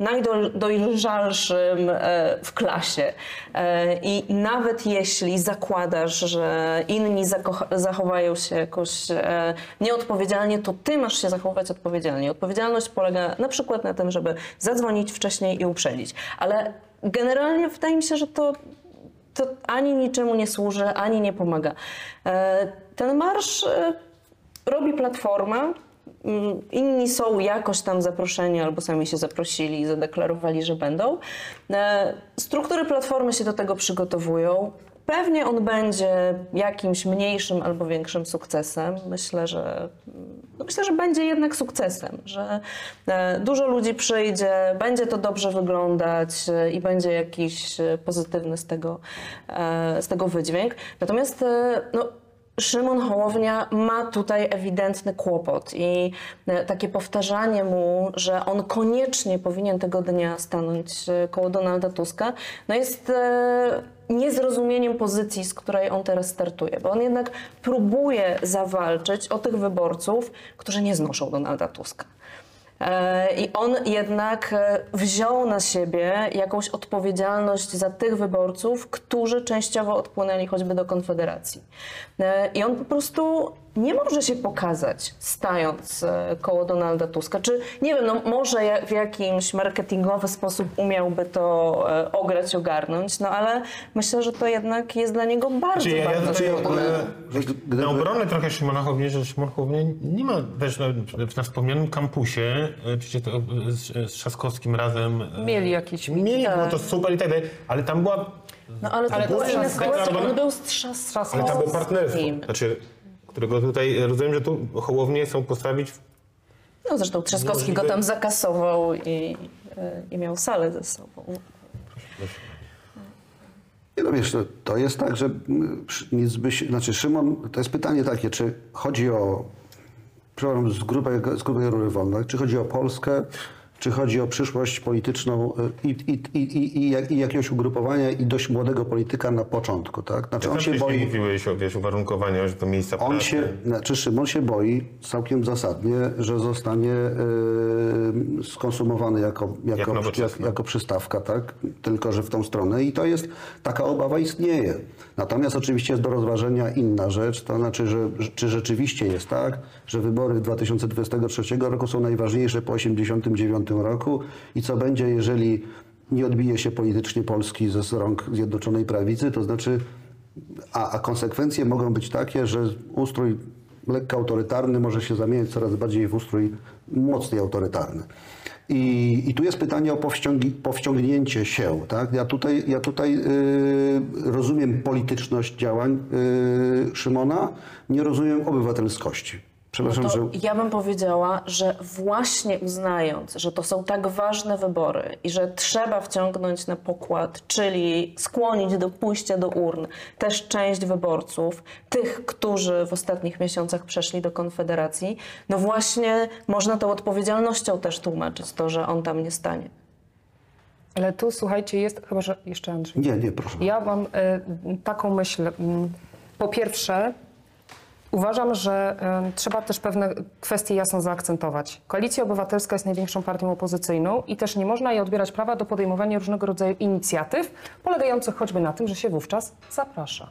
najdojrzalszym e, w klasie. E, I nawet jeśli zakładasz, że inni zachowają się jakoś e, nieodpowiedzialnie, to ty masz się zachować odpowiedzialnie. Odpowiedzialność polega na przykład na tym, żeby zadzwonić wcześniej i uprzedzić. Ale generalnie wydaje mi się, że to to ani niczemu nie służy, ani nie pomaga. Ten marsz robi platforma. Mm, Inni są jakoś tam zaproszeni albo sami się zaprosili i zadeklarowali, że będą. E, Struktury platformy się do tego przygotowują. Pewnie on będzie jakimś mniejszym albo większym sukcesem. Myślę, że no myślę, że będzie jednak sukcesem, że e, dużo ludzi przyjdzie, będzie to dobrze wyglądać e, i będzie jakiś pozytywny z tego, z tego wydźwięk. Natomiast no, Szymon Hołownia ma tutaj ewidentny kłopot i e, takie powtarzanie mu, że on koniecznie powinien tego dnia stanąć e, koło Donalda Tuska, no jest e, niezrozumieniem pozycji, z której on teraz startuje, bo on jednak próbuje zawalczyć o tych wyborców, którzy nie znoszą Donalda Tuska. E, I on jednak e, wziął na siebie jakąś odpowiedzialność za tych wyborców, którzy częściowo odpłynęli choćby do Konfederacji. E, I on po prostu nie może się pokazać stając e, koło Donalda Tuska. Czy nie wiem, no może ja- w jakimś marketingowy sposób umiałby to e, ograć, ogarnąć, no ale myślę, że to jednak jest dla niego bardzo, Czy ja, ja bardzo tutaj trudne. Że gdyby- na obronę trochę Szymona Hołowni, że Szymon Hołownia nie ma też na, na wspomnianym kampusie, przecież to e, z, z Trzaskowskim razem Mieli jakieś... mieli, było to super i tak dalej, ale tam była, No ale to Ale była to inna jest sytuacja, on był z Trzaskowskim. ale tam było partnerstwo, znaczy, którego tutaj rozumiem, że tu Hołownię chcą postawić w No zresztą Trzaskowski go Możliwe- tam zakasował i, e, i miał salę ze sobą. Nie no wiesz, to, to jest tak, że mm, nic by się, znaczy Szymon, to jest pytanie takie, czy chodzi o, przepraszam, z grubej, z grubej rury wolnej, czy chodzi o Polskę, czy chodzi o przyszłość polityczną y, i, i, i, i, jak- jakiegoś ugrupowania i dość młodego polityka na początku, tak? Znaczy on się boi, Mówiłeś o wiesz, uwarunkowaniach, że miejsca on pracy. się, znaczy Szymon się boi całkiem zasadnie, że zostanie y, skonsumowany jako, Jak jako, jak, nowoczesny. jako przystawka, tak? Tylko, że w tą stronę i to jest, taka obawa istnieje. Natomiast oczywiście jest do rozważenia inna rzecz, to znaczy, że czy rzeczywiście jest tak, że wybory 2023 roku są najważniejsze po 89 roku i co będzie, jeżeli nie odbije się politycznie Polski ze z rąk Zjednoczonej Prawicy, to znaczy a, a konsekwencje mogą być takie, że ustrój lekko autorytarny może się zamieniać coraz bardziej w ustrój mocniej autorytarny. I, i tu jest pytanie o powściągi, powściągnięcie się. Tak? Ja tutaj, ja tutaj y, rozumiem polityczność działań y, Szymona, nie rozumiem obywatelskości. Przepraszam, No że... ja bym powiedziała, że właśnie uznając, że to są tak ważne wybory i że trzeba wciągnąć na pokład, czyli skłonić do pójścia do urn też część wyborców, tych, którzy w ostatnich miesiącach przeszli do Konfederacji, no właśnie można tą odpowiedzialnością też tłumaczyć to, że on tam nie stanie. Ale tu, słuchajcie, jest... Chyba, że jeszcze Andrzej. Nie, nie, proszę. Ja mam e, taką myśl. mm, Po pierwsze, uważam, że e, trzeba też pewne kwestie jasno zaakcentować. Koalicja Obywatelska jest największą partią opozycyjną i też nie można jej odbierać prawa do podejmowania różnego rodzaju inicjatyw, polegających choćby na tym, że się wówczas zaprasza.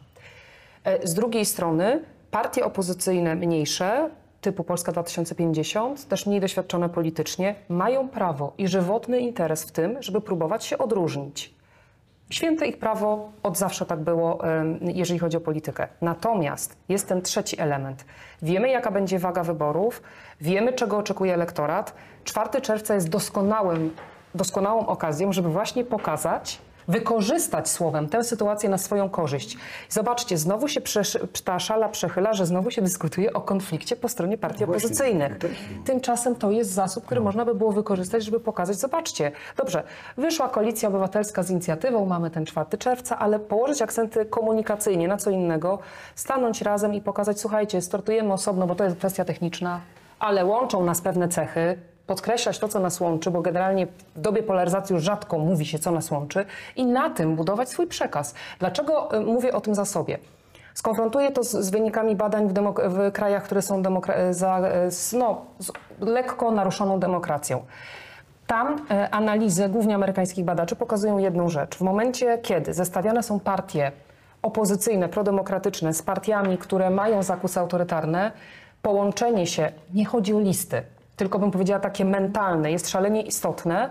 E, Z drugiej strony partie opozycyjne mniejsze, typu Polska 2050, też mniej doświadczone politycznie, mają prawo i żywotny interes w tym, żeby próbować się odróżnić. Święte ich prawo, od zawsze tak było, jeżeli chodzi o politykę. Natomiast jest ten trzeci element. Wiemy, jaka będzie waga wyborów, wiemy, czego oczekuje elektorat. 4 czerwca jest doskonałym, doskonałą okazją, żeby właśnie pokazać, wykorzystać słowem tę sytuację na swoją korzyść. Zobaczcie, znowu się ta szala przechyla, że znowu się dyskutuje o konflikcie po stronie partii opozycyjnych. Tymczasem to jest zasób, który można by było wykorzystać, żeby pokazać, zobaczcie, dobrze, wyszła koalicja obywatelska z inicjatywą, mamy ten 4 czerwca, ale położyć akcenty komunikacyjnie na co innego, stanąć razem i pokazać, słuchajcie, startujemy osobno, bo to jest kwestia techniczna, ale łączą nas pewne cechy, podkreślać to, co nas łączy, bo generalnie w dobie polaryzacji już rzadko mówi się, co nas łączy i na tym budować swój przekaz. Dlaczego y, mówię o tym zasobie? Skonfrontuję to z, z wynikami badań w, w krajach, które są demokra- za, z, no, z lekko naruszoną demokracją. Tam e, analizy głównie amerykańskich badaczy pokazują jedną rzecz. W momencie, kiedy zestawiane są partie opozycyjne, prodemokratyczne z partiami, które mają zakusy autorytarne, połączenie się, nie chodzi o listy, tylko bym powiedziała takie mentalne, jest szalenie istotne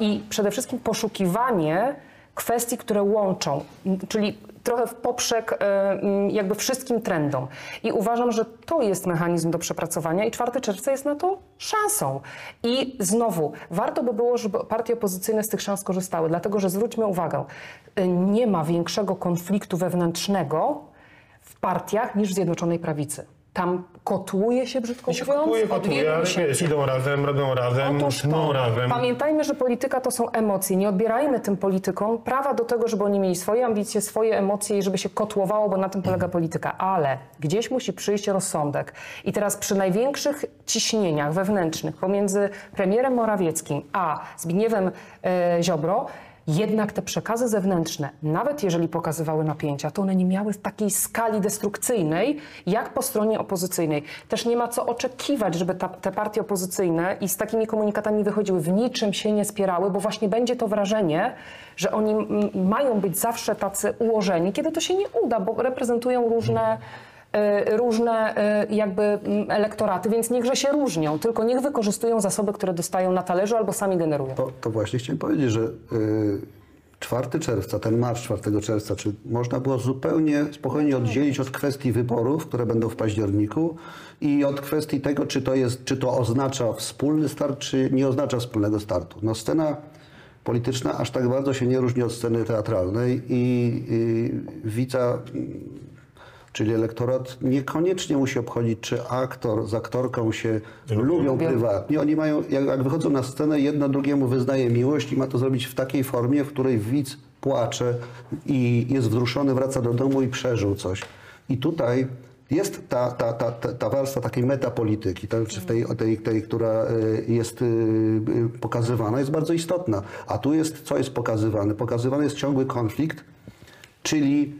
i przede wszystkim poszukiwanie kwestii, które łączą, czyli trochę w poprzek e, jakby wszystkim trendom. I uważam, że to jest mechanizm do przepracowania i 4 czerwca jest na to szansą. I znowu, warto by było, żeby partie opozycyjne z tych szans korzystały, dlatego że zwróćmy uwagę, e, nie ma większego konfliktu wewnętrznego w partiach niż w Zjednoczonej Prawicy. Tam kotłuje się, brzydko mówiąc, kotuje, wielu ale wiesz, idą razem, robią razem, to. razem. Pamiętajmy, że polityka to są emocje. Nie odbierajmy tym politykom prawa do tego, żeby oni mieli swoje ambicje, swoje emocje i żeby się kotłowało, bo na tym polega polityka. Ale gdzieś musi przyjść rozsądek. I teraz przy największych ciśnieniach wewnętrznych pomiędzy premierem Morawieckim a Zbigniewem e, Ziobro, jednak te przekazy zewnętrzne, nawet jeżeli pokazywały napięcia, to one nie miały takiej skali destrukcyjnej, jak po stronie opozycyjnej. Też nie ma co oczekiwać, żeby ta, te partie opozycyjne i z takimi komunikatami wychodziły, w niczym się nie spierały, bo właśnie będzie to wrażenie, że oni mają być zawsze tacy ułożeni, kiedy to się nie uda, bo reprezentują różne różne y, jakby mm, elektoraty, więc niechże się różnią, tylko niech wykorzystują zasoby, które dostają na talerzu albo sami generują. To, to właśnie chciałem powiedzieć, że y, 4 czerwca, ten marsz 4 czerwca, czy można było zupełnie spokojnie oddzielić od kwestii wyborów, które będą w październiku i od kwestii tego, czy to, jest, czy to oznacza wspólny start, czy nie oznacza wspólnego startu. No scena polityczna aż tak bardzo się nie różni od sceny teatralnej i y, widza Czyli elektorat niekoniecznie musi obchodzić, czy aktor z aktorką się lubią prywatnie. Oni mają, jak, jak wychodzą na scenę, jedno drugiemu wyznaje miłość i ma to zrobić w takiej formie, w której widz płacze i jest wzruszony, wraca do domu i przeżył coś. I tutaj jest ta, ta, ta, ta, ta warstwa takiej metapolityki, to znaczy w tej, tej, tej, która y, jest y, y, pokazywana, jest bardzo istotna. A tu jest, co jest pokazywane? Pokazywany jest ciągły konflikt, czyli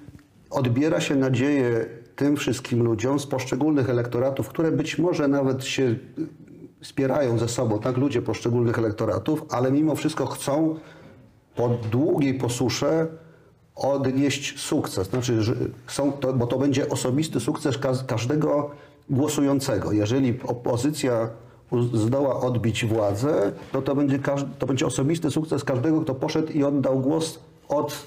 odbiera się nadzieję tym wszystkim ludziom z poszczególnych elektoratów, które być może nawet się y, spierają ze sobą, tak, ludzie poszczególnych elektoratów, ale mimo wszystko chcą po długiej posusze odnieść sukces. Znaczy, że są to, bo to będzie osobisty sukces każdego głosującego. Jeżeli opozycja zdoła odbić władzę, to to będzie, to będzie osobisty sukces każdego, kto poszedł i oddał głos od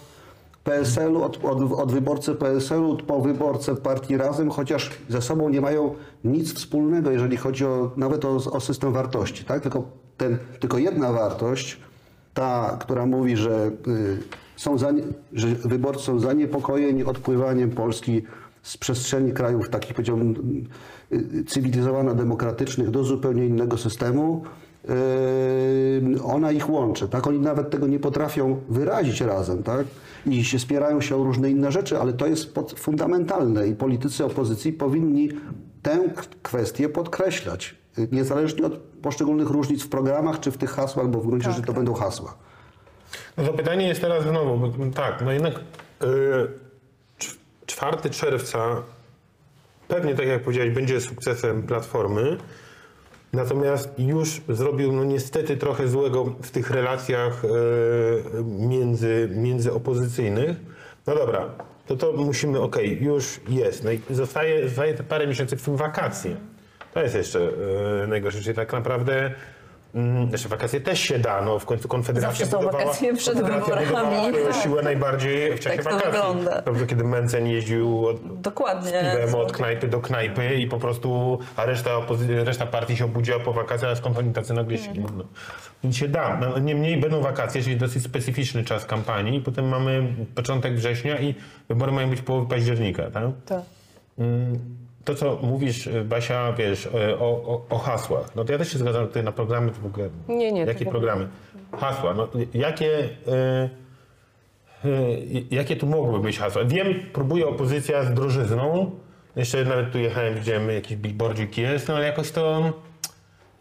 PSL-u, od, od, od wyborcy PSL-u po wyborcę partii Razem, chociaż ze sobą nie mają nic wspólnego, jeżeli chodzi o, nawet o, o system wartości. Tak? Tylko, ten, tylko jedna wartość, ta, która mówi, że, y, są zanie, że wyborcy są zaniepokojeni odpływaniem Polski z przestrzeni krajów takich, powiedziałbym, y, cywilizowana-demokratycznych do zupełnie innego systemu, Yy, ona ich łączy, tak? Oni nawet tego nie potrafią wyrazić razem, tak? I się spierają się o różne inne rzeczy, ale to jest fundamentalne i politycy opozycji powinni tę kwestię podkreślać, niezależnie od poszczególnych różnic w programach, czy w tych hasłach, bo w gruncie rzeczy to będą hasła. No to pytanie jest teraz znowu, bo, tak, no jednak yy, cz- 4 czerwca pewnie, tak jak powiedziałeś, będzie sukcesem Platformy, natomiast już zrobił no niestety trochę złego w tych relacjach yy, między, międzyopozycyjnych. No dobra, to to musimy, okej, już jest. No i zostaje, zostaje te parę miesięcy, w tym wakacje. To jest jeszcze yy, najgorsze, czyli tak naprawdę Mm, Jeszcze wakacje też się da, no w końcu Konfederacja Zawsze są budowała, wakacje przed wyborami. Tak. siłę najbardziej w czasie Tak wakacji. wygląda. Prawda, kiedy Mencen jeździł od, Dokładnie. piwem od knajpy do knajpy i po prostu, a reszta, reszta partii się obudziła po wakacjach, a skąd oni tacy nagle się, no. Więc się da. No, niemniej będą wakacje, czyli dosyć specyficzny czas kampanii. Potem mamy początek września i wybory mają być połowy października, tak? Tak. To, co mówisz, Basia, wiesz, o, o, o hasłach. No to ja też się zgadzam tutaj na programy w ogóle. Nie, nie, Jakie programy? Hasła. No, jakie, e, e, jakie tu mogły być hasła? Wiem, próbuje opozycja z drożyzną. Jeszcze nawet tu jechałem, widziałem jakiś billboardzik jest, no ale jakoś to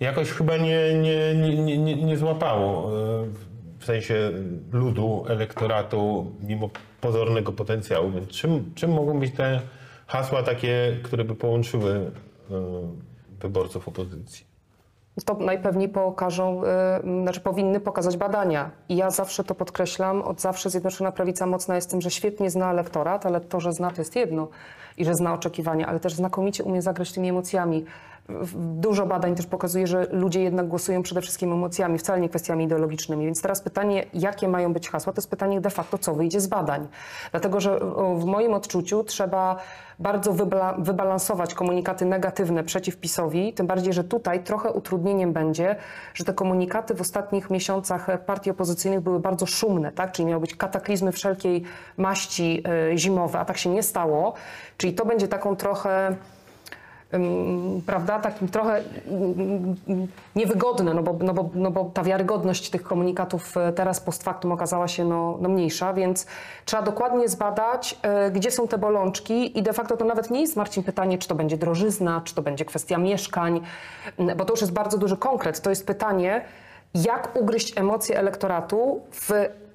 jakoś chyba nie, nie, nie, nie, nie, złapało. W sensie ludu, elektoratu, mimo pozornego potencjału. Więc czym, czym mogą być te hasła takie, które by połączyły e, wyborców opozycji? To najpewniej pokażą, y, znaczy powinny pokazać badania. I ja zawsze to podkreślam, od zawsze Zjednoczona Prawica mocna jest tym, że świetnie zna elektorat, ale to, że zna to jest jedno i że zna oczekiwania, ale też znakomicie umie zagrać tymi emocjami. Dużo badań też pokazuje, że ludzie jednak głosują przede wszystkim emocjami, wcale nie kwestiami ideologicznymi. Więc teraz pytanie, jakie mają być hasła, to jest pytanie de facto, co wyjdzie z badań. Dlatego, że w moim odczuciu trzeba bardzo wybalansować komunikaty negatywne przeciw PiSowi, tym bardziej, że tutaj trochę utrudnieniem będzie, że te komunikaty w ostatnich miesiącach partii opozycyjnych były bardzo szumne, tak? czyli miały być kataklizmy wszelkiej maści y, zimowe, a tak się nie stało. Czyli to będzie taką trochę prawda, takim trochę niewygodne, no bo, no, bo, no bo ta wiarygodność tych komunikatów e, teraz post factum okazała się no, no mniejsza, więc trzeba dokładnie zbadać, e, gdzie są te bolączki i de facto to nawet nie jest, Marcin, pytanie, czy to będzie drożyzna, czy to będzie kwestia mieszkań, bo to już jest bardzo duży konkret. To jest pytanie, jak ugryźć emocje elektoratu w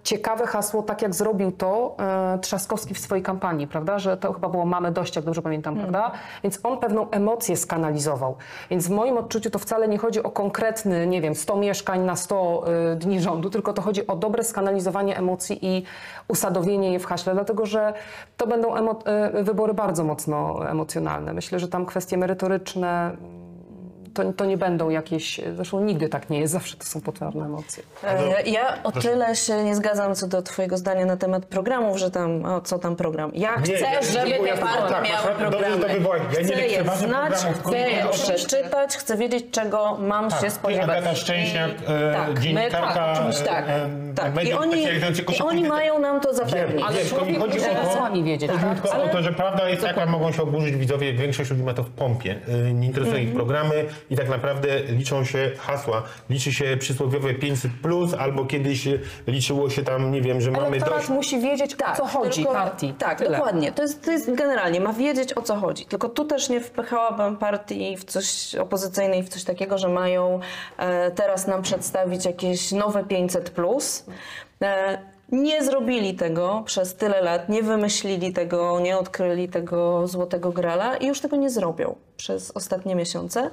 ciekawe hasło, tak jak zrobił to e, Trzaskowski w swojej kampanii, prawda? Że to chyba było mamy dość, jak dobrze pamiętam, prawda? Więc on pewną emocję skanalizował. Więc w moim odczuciu to wcale nie chodzi o konkretny, nie wiem, 100 mieszkań na 100 y, dni rządu, tylko to chodzi o dobre skanalizowanie emocji i usadowienie je w haśle, dlatego że to będą y, wybory bardzo mocno emocjonalne. Myślę, że tam kwestie merytoryczne to, to nie będą jakieś, zresztą nigdy tak nie jest, zawsze to są potworne emocje. E, Ja o tyle się nie zgadzam co do twojego zdania na temat programów, że tam, o co tam program. Ja chcę, ja- żeby te partie tak, miały programy. Ja nie chcę je znać, chcę je przeczytać, chcę wiedzieć, czego mam się Ty, spodziewać. Agata Szczęśniak, e, tak, my, dziennikarka, tak, oczywiście tak. e, e, tak. I oni, I oni mają nam to zapewnić. Ale mi chodzi o to, sami wiedzieć. tylko o to, że prawda jest taka, mogą się oburzyć widzowie, większość ludzi ma to w pompie. Y, Nie interesują ich programy i tak naprawdę liczą się hasła. Liczy się przysłowiowe 500 plus, albo kiedyś liczyło się tam, nie wiem, że mamy Elektorat dość. musi wiedzieć, o co chodzi tylko- partii. Tak, Tyle. dokładnie. To jest, to jest generalnie, ma wiedzieć o co chodzi. Tylko tu też nie wpychałabym partii w coś opozycyjnej, w coś takiego, że mają e, teraz nam przedstawić jakieś nowe 500 plus. E, nie zrobili tego przez tyle lat, nie wymyślili tego, nie odkryli tego złotego grala i już tego nie zrobią przez ostatnie miesiące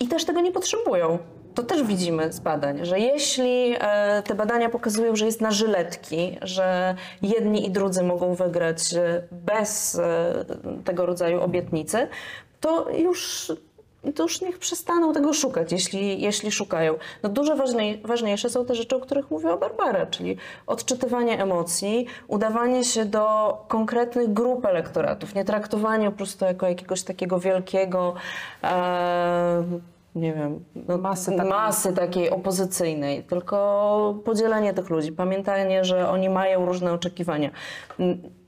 i też tego nie potrzebują. To też widzimy z badań, że jeśli e, te badania pokazują, że jest na żyletki, że jedni i drudzy mogą wygrać e, bez e, tego rodzaju obietnicy, to już, to już niech przestaną tego szukać, jeśli, jeśli szukają. No dużo ważnej, ważniejsze są te rzeczy, o których mówiła Barbara, czyli odczytywanie emocji, udawanie się do konkretnych grup elektoratów, nie traktowanie po prostu jako jakiegoś takiego wielkiego e, nie wiem, no, Masy takiej. masy takiej opozycyjnej, tylko podzielenie tych ludzi, pamiętanie, że oni mają różne oczekiwania.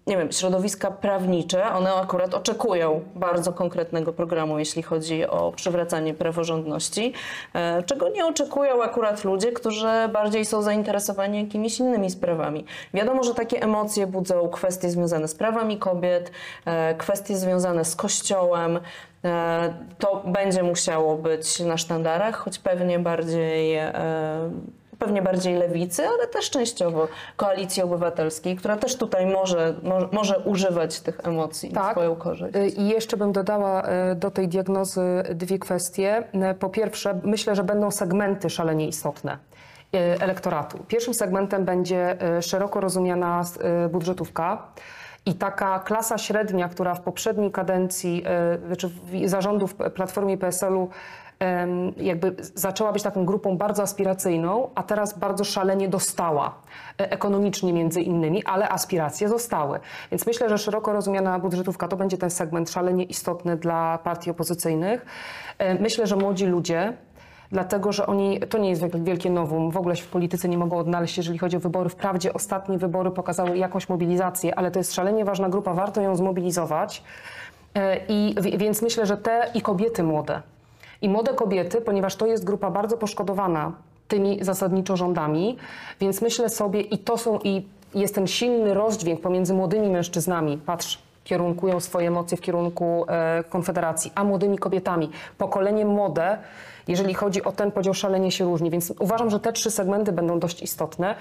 Nie wiem, środowiska prawnicze, one akurat oczekują bardzo konkretnego programu, jeśli chodzi o przywracanie praworządności, e, czego nie oczekują akurat ludzie, którzy bardziej są zainteresowani jakimiś innymi sprawami. Wiadomo, że takie emocje budzą kwestie związane z prawami kobiet, e, kwestie związane z kościołem, E, To będzie musiało być na sztandarach, choć pewnie bardziej, pewnie bardziej lewicy, ale też częściowo koalicji obywatelskiej, która też tutaj może, może, może używać tych emocji Tak. swoją korzyść. Y, I jeszcze bym dodała y, do tej diagnozy dwie kwestie. Y, Po pierwsze, myślę, że będą segmenty szalenie istotne elektoratu. Pierwszym segmentem będzie szeroko rozumiana budżetówka. I taka klasa średnia, która w poprzedniej kadencji, znaczy w zarządów Platformy i PSL-u jakby zaczęła być taką grupą bardzo aspiracyjną, a teraz bardzo szalenie dostała e, ekonomicznie między innymi, ale aspiracje zostały. Więc myślę, że szeroko rozumiana budżetówka to będzie ten segment szalenie istotny dla partii opozycyjnych. E, Myślę, że młodzi ludzie dlatego że oni, to nie jest wiel- wielkie nowum, w ogóle się w polityce nie mogą odnaleźć, jeżeli chodzi o wybory. Wprawdzie ostatnie wybory pokazały jakąś mobilizację, ale to jest szalenie ważna grupa, warto ją zmobilizować. E, I wi- więc myślę, że te i kobiety młode. I młode kobiety, ponieważ to jest grupa bardzo poszkodowana tymi zasadniczo rządami, więc myślę sobie, i to są, i jest ten silny rozdźwięk pomiędzy młodymi mężczyznami, patrz, kierunkują swoje emocje w kierunku e, Konfederacji, a młodymi kobietami. Pokolenie młode, jeżeli chodzi o ten podział, szalenie się różni, więc uważam, że te trzy segmenty będą dość istotne.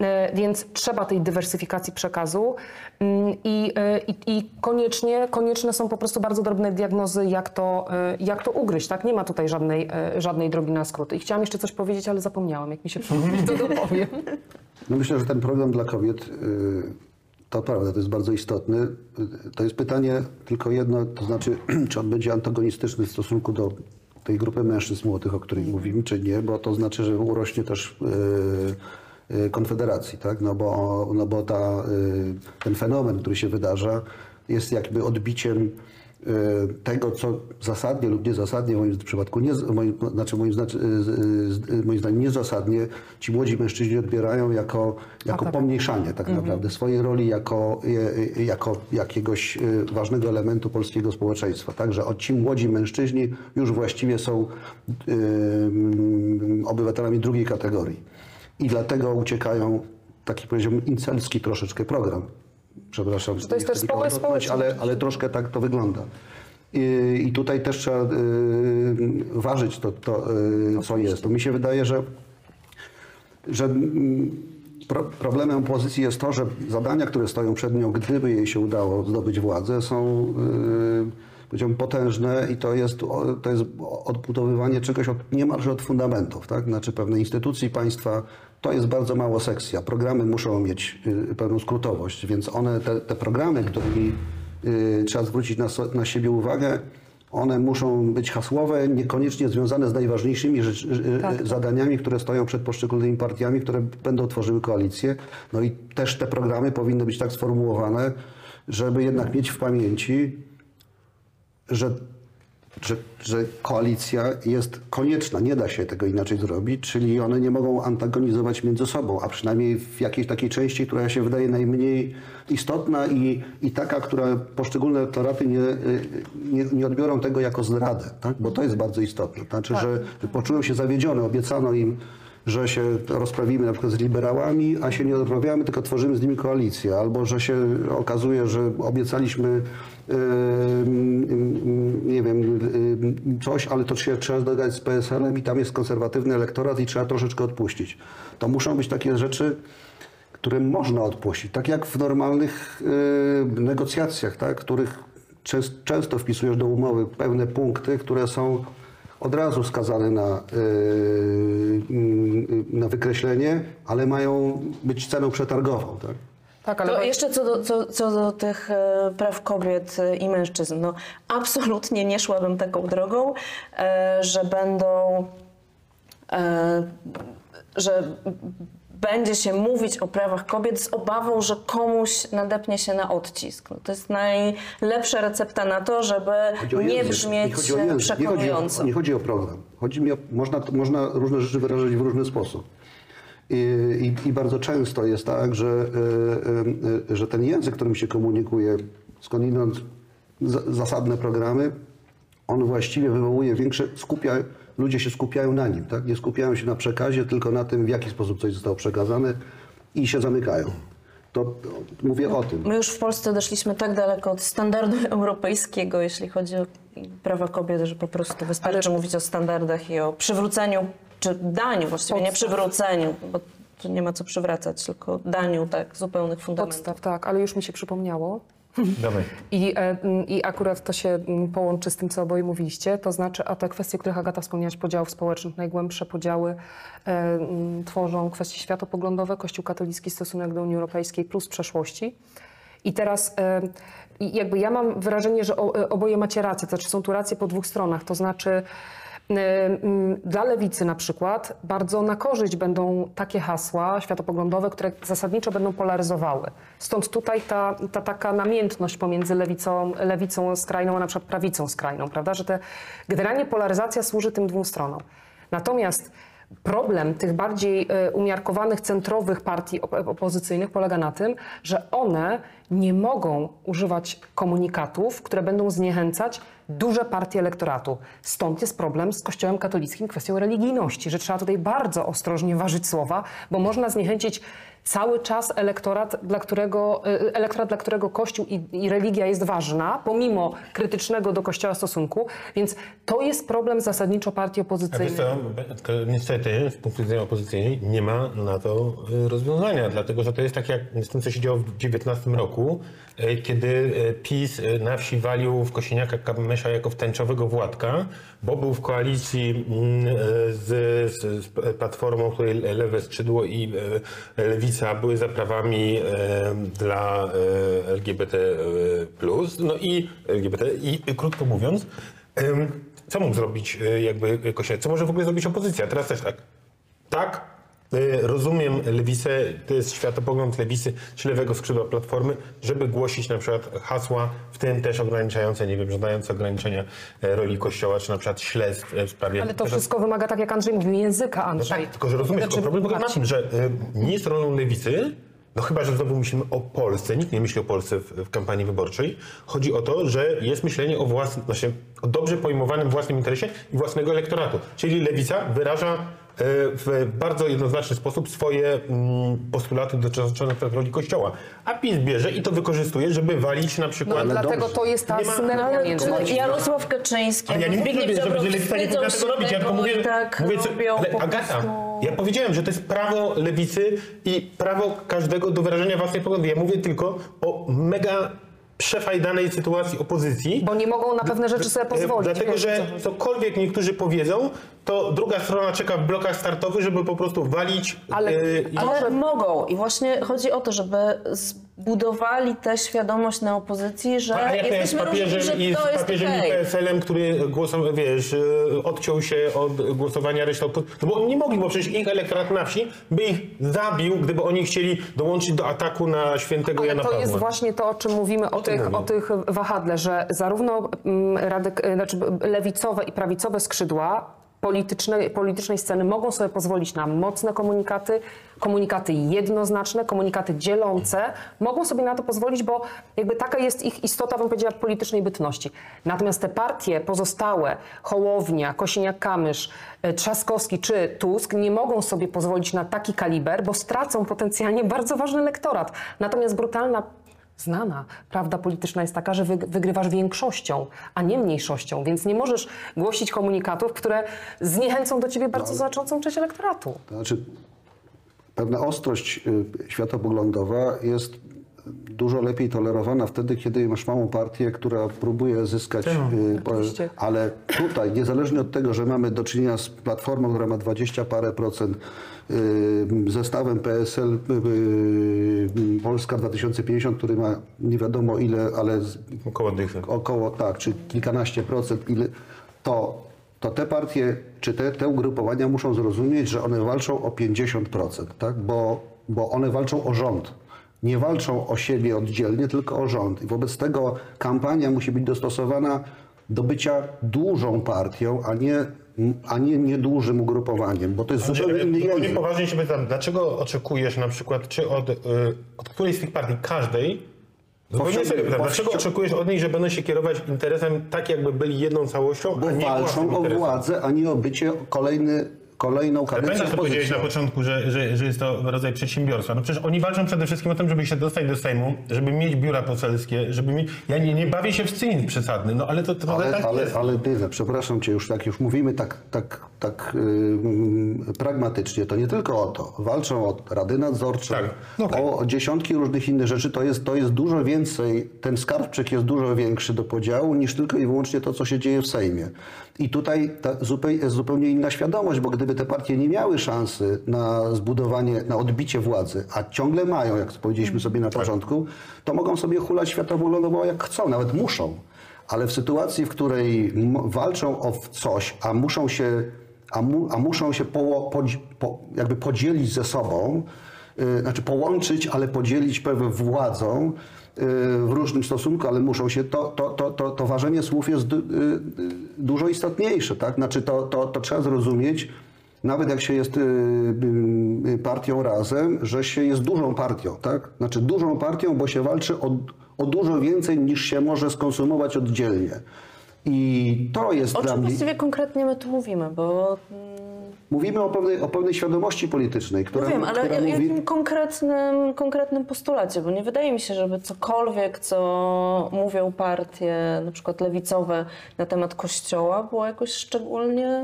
E, Więc trzeba tej dywersyfikacji przekazu Mm, i, e, i, i koniecznie, konieczne są po prostu bardzo drobne diagnozy, jak to, e, jak to ugryźć. Tak? Nie ma tutaj żadnej, żadnej drogi na skróty. I chciałam jeszcze coś powiedzieć, ale zapomniałam. Jak mi się przypomni, <laughs> to dopowiem. No myślę, że ten program dla kobiet y, to prawda, to jest bardzo istotny. To jest pytanie tylko jedno, to znaczy, <clears throat> czy on będzie antagonistyczny w stosunku do tej grupy mężczyzn młodych, o której mówimy, czy nie, bo to znaczy, że urośnie też y, y, konfederacji, tak? No bo, no bo ta, y, ten fenomen, który się wydarza, jest jakby odbiciem e, tego, co zasadnie lub niezasadnie, w moim przypadku, nie, moim, znaczy moim, znaczy, moim zdaniem niezasadnie, ci młodzi mężczyźni odbierają jako, jako pomniejszanie tak naprawdę swojej roli jako, jako jakiegoś ważnego elementu polskiego społeczeństwa. Także ci młodzi mężczyźni już właściwie są mm, obywatelami drugiej kategorii. I dlatego uciekają taki powiedziałbym incelski troszeczkę program. Przepraszam. to jest też społeczność. ale, ale troszkę tak to wygląda. I, i tutaj też trzeba y, ważyć to, to y, co jest. To mi się wydaje, że, że mm, pro, problemem opozycji jest to, że zadania, które stoją przed nią, gdyby jej się udało zdobyć władzę, są y, powiedziałbym potężne i to jest, to jest odbudowywanie czegoś od, niemalże od fundamentów, tak? Znaczy pewnej instytucji państwa, to jest bardzo mało sekcja. Programy muszą mieć y, pewną skrótowość, więc one, te, te programy, którymi y, trzeba zwrócić na, na siebie uwagę, one muszą być hasłowe, niekoniecznie związane z najważniejszymi rzecz, y, zadaniami, które stoją przed poszczególnymi partiami, które będą tworzyły koalicję. No i też te programy powinny być tak sformułowane, żeby jednak mieć w pamięci, że, że, że koalicja jest konieczna, nie da się tego inaczej zrobić, czyli one nie mogą antagonizować między sobą, a przynajmniej w jakiejś takiej części, która się wydaje najmniej istotna i, i taka, która poszczególne elektoraty nie, nie, nie odbiorą tego jako zdradę, tak? bo to jest bardzo istotne. Znaczy, że, że poczują się zawiedzione, obiecano im, że się rozprawimy na przykład z liberałami, a się nie rozprawiamy, tylko tworzymy z nimi koalicję. Albo że się okazuje, że obiecaliśmy yy, yy, nie wiem, coś, ale to się trzeba dogadać z PSL-em i tam jest konserwatywny elektorat i trzeba troszeczkę odpuścić. To muszą być takie rzeczy, które można odpuścić. Tak jak w normalnych yy, negocjacjach, tak, których częs- często wpisujesz do umowy pewne punkty, które są od razu skazane na, yy, yy, na wykreślenie, ale mają być ceną przetargową. Tak? Tak, ale To jeszcze co do, co, co do tych e, praw kobiet i mężczyzn. No, absolutnie nie szłabym taką drogą, e, że będą, e, że będzie się mówić o prawach kobiet z obawą, że komuś nadepnie się na odcisk. No, to jest najlepsza recepta na to, żeby nie brzmieć chodzi o język, nie chodzi o, przekonująco. nie chodzi o program. Chodzi mi o, można, można różne rzeczy wyrażać w różny sposób. I, i, I bardzo często jest tak, że, y, y, y, że ten język, którym się komunikuje, skądinąd za- zasadne programy, on właściwie wywołuje większe, skupia, ludzie się skupiają na nim, tak? nie skupiają się na przekazie, tylko na tym, w jaki sposób coś zostało przekazane i się zamykają. To, to mówię o tym. My już w Polsce doszliśmy tak daleko od standardu <laughs> europejskiego, jeśli chodzi o prawa kobiet, że po prostu wystarczy mówić o standardach i o przywróceniu, czy daniu właściwie, nie przywróceniu, bo tu nie ma co przywracać, tylko daniu tak zupełnych fundamentów. podstaw, tak, ale już mi się przypomniało. Dawaj. I, e, I akurat to się połączy z tym, co oboje mówiliście, to znaczy, a te kwestie, o których Agata wspomniałaś, podziałów społecznych, najgłębsze podziały e, tworzą kwestie światopoglądowe, Kościół katolicki, stosunek do Unii Europejskiej plus przeszłości. I teraz e, jakby ja mam wrażenie, że o, e, oboje macie rację, to znaczy są tu racje po dwóch stronach, to znaczy dla lewicy na przykład bardzo na korzyść będą takie hasła światopoglądowe, które zasadniczo będą polaryzowały. Stąd tutaj ta, ta taka namiętność pomiędzy lewicą, lewicą skrajną, a na przykład prawicą skrajną, prawda? Że te, generalnie polaryzacja służy tym dwóm stronom. Natomiast problem tych bardziej e, umiarkowanych, centrowych partii op- opozycyjnych polega na tym, że one nie mogą używać komunikatów, które będą zniechęcać duże partie elektoratu. Stąd jest problem z Kościołem katolickim, kwestią religijności, że trzeba tutaj bardzo ostrożnie ważyć słowa, bo można zniechęcić cały czas elektorat, dla którego, y, elektorat, dla którego Kościół i, i religia jest ważna, pomimo krytycznego do Kościoła stosunku, więc to jest problem zasadniczo partii opozycyjnych. co, niestety z punktu widzenia opozycyjnej nie ma na to y, rozwiązania, dlatego że to jest tak jak z tym, co się działo w 19 roku, y, kiedy PiS na wsi walił w Kosiniaka Kamysza jako w tęczowego Władka, bo był w koalicji mm, z, z, z Platformą, której lewe skrzydło i y, lewica były za prawami y, dla y, LGBT+, y, no i LGBT, i krótko mówiąc, Co mógł zrobić jakby Kośniak? Co może w ogóle zrobić opozycja? Teraz też tak. Tak, Rozumiem lewicę, to jest światopogląd lewicy czy lewego skrzydła Platformy, żeby głosić na przykład hasła, w tym też ograniczające, nie wiem, żądające ograniczenia e, roli Kościoła, czy na przykład śledztw e, w sprawie... Ale to też- wszystko wymaga, tak jak Andrzej mówił, języka, No Andrzej. tak, tylko że rozumiesz, Znaczy, problem polega na tym, że y, nie jest rolą lewicy, no chyba, że znowu myślimy o Polsce, nikt nie myśli o Polsce w, w kampanii wyborczej. Chodzi o to, że jest myślenie o własnym, znaczy o dobrze pojmowanym własnym interesie i własnego elektoratu. Czyli lewica wyraża y, w bardzo jednoznaczny sposób swoje mm, postulaty dotyczące roli Kościoła. A PiS bierze i to wykorzystuje, żeby walić na No, przykład... dlatego to jest ta synergia między Ale. Jarosław Kaczyński, Ale ja nie mówię, Ziobro że lewica nie powinna tego robić. Ja tylko mówię, tak mówię co, ale po Agata, prostu... ja powiedziałem, że to jest prawo lewicy i prawo każdego do wyrażenia własnej poglądu. Ja mówię tylko o mega przefajdanej sytuacji opozycji. Bo nie mogą na pewne rzeczy sobie pozwolić. Dlatego, wiesz, że co- cokolwiek niektórzy powiedzą, to druga strona czeka w blokach startowych, żeby po prostu walić. Ale- i- Ale mogą i właśnie chodzi o to, żeby zbudowali tę świadomość na opozycji, że A jak to jesteśmy różni, papieżem że i z to jest papieżem i okej. PSL-em, który głosował, wiesz, odciął się od głosowania reszty opozycji. No bo oni nie mogli, bo przecież ich elektorat na wsi by ich zabił, gdyby oni chcieli dołączyć do ataku na świętego Ale Jana to Pawła. jest właśnie to, o czym mówimy, o, O tych, mówię. o tych wahadle, że zarówno mm, radyk, znaczy lewicowe i prawicowe skrzydła politycznej, politycznej sceny mogą sobie pozwolić na mocne komunikaty, komunikaty jednoznaczne, komunikaty dzielące. Mogą sobie na to pozwolić, bo jakby taka jest ich istota, bym powiedziała, politycznej bytności. Natomiast te partie pozostałe, Hołownia, Kosiniak-Kamysz, e, Trzaskowski czy Tusk nie mogą sobie pozwolić na taki kaliber, bo stracą potencjalnie bardzo ważny elektorat. Natomiast brutalna Znana prawda polityczna jest taka, że wy, wygrywasz większością, a nie mniejszością, więc nie możesz głosić komunikatów, które zniechęcą do ciebie bardzo znaczącą część elektoratu. To znaczy, pewna ostrość y, światopoglądowa jest dużo lepiej tolerowana wtedy, kiedy masz małą partię, która próbuje zyskać. y, po- oczywiście. ale tutaj, niezależnie od tego, że mamy do czynienia z platformą, która ma 20 parę procent, y, zestawem PSL y, y, Polska 2050, który ma nie wiadomo ile, ale z- Około dychy. około, tak, czy kilkanaście procent, ile, to, to te partie, czy te, te ugrupowania muszą zrozumieć, że one walczą o 50%, tak? bo, bo one walczą o rząd. Nie walczą o siebie oddzielnie, tylko o rząd. I wobec tego kampania musi być dostosowana do bycia dużą partią, a nie, a nie niedużym ugrupowaniem, bo to jest zupełnie inny Zupełnie język. poważnie się pytam, dlaczego oczekujesz na przykład, czy od, y, od którejś z tych partii, każdej, Powściąg- serio pytam, dlaczego oczekujesz od niej, że będą się kierować interesem tak, jakby byli jedną całością, Bo a nie walczą o władzę, a nie o bycie kolejny, kolejną Ale kadencję Pamiętasz, co powiedziałeś na początku, że, że, że jest to rodzaj przedsiębiorstwa. No przecież oni walczą przede wszystkim o to, żeby się dostać do Sejmu, żeby mieć biura poselskie, żeby mieć... Ja nie, nie bawię się w cynizm przesadny, no ale to trochę Ale, tak ale, jest. ale przepraszam cię, już tak już mówimy tak, tak, tak yy, pragmatycznie, to nie tylko o to. Walczą o rady nadzorcze, Tak, okej. o, o dziesiątki różnych innych rzeczy. To jest, to jest dużo więcej, ten skarbczyk jest dużo większy do podziału niż tylko i wyłącznie to, co się dzieje w Sejmie. I tutaj jest zupełnie inna świadomość, bo gdyby te partie nie miały szansy na zbudowanie, na odbicie władzy, a ciągle mają, jak powiedzieliśmy sobie na początku, to mogą sobie hulać światopoglądowo jak chcą, nawet muszą. Ale w sytuacji, w której walczą o coś, a muszą się, a mu, a muszą się podzi- po, jakby podzielić ze sobą, y, znaczy połączyć, ale podzielić pewną władzą w różnym stosunku, ale muszą się, to, to, to, to, to ważenie słów jest y, y, dużo istotniejsze. Tak? Znaczy to, to, to trzeba zrozumieć, nawet jak się jest y, y, y, partią razem, że się jest dużą partią, tak? Znaczy dużą partią, bo się walczy o, o dużo więcej niż się może skonsumować oddzielnie. I to jest O dla czym mnie... właściwie konkretnie my tu mówimy, bo Mówimy o pewnej, o pewnej świadomości politycznej, która, no wiem, ale która mówi... jakim konkretnym, konkretnym postulacie, bo nie wydaje mi się, żeby cokolwiek, co mówią partie, na przykład lewicowe na temat kościoła, było jakoś szczególnie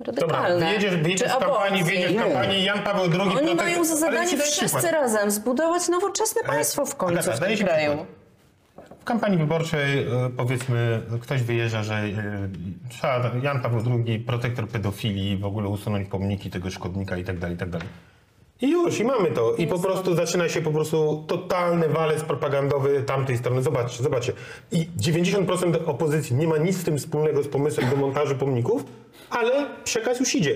Dobra, radykalne. wyjedziesz, wyjedziesz Czy z kampanii, wyjedziesz kampanii Jan Paweł II... Oni protest- mają za zadanie wszyscy przykład. razem zbudować nowoczesne państwo w końcu Agata, w tym kraju. przykład. W kampanii wyborczej e, powiedzmy ktoś wyjeżdża, że e, trzeba Jan Paweł II, protektor pedofilii, w ogóle usunąć pomniki tego szkodnika i tak dalej, i tak dalej. I już, i mamy to. I po prostu zaczyna się po prostu totalny walec propagandowy tamtej strony. Zobaczcie, zobaczcie. I 90% opozycji nie ma nic z tym wspólnego z pomysłem do montażu pomników, ale przekaz już idzie.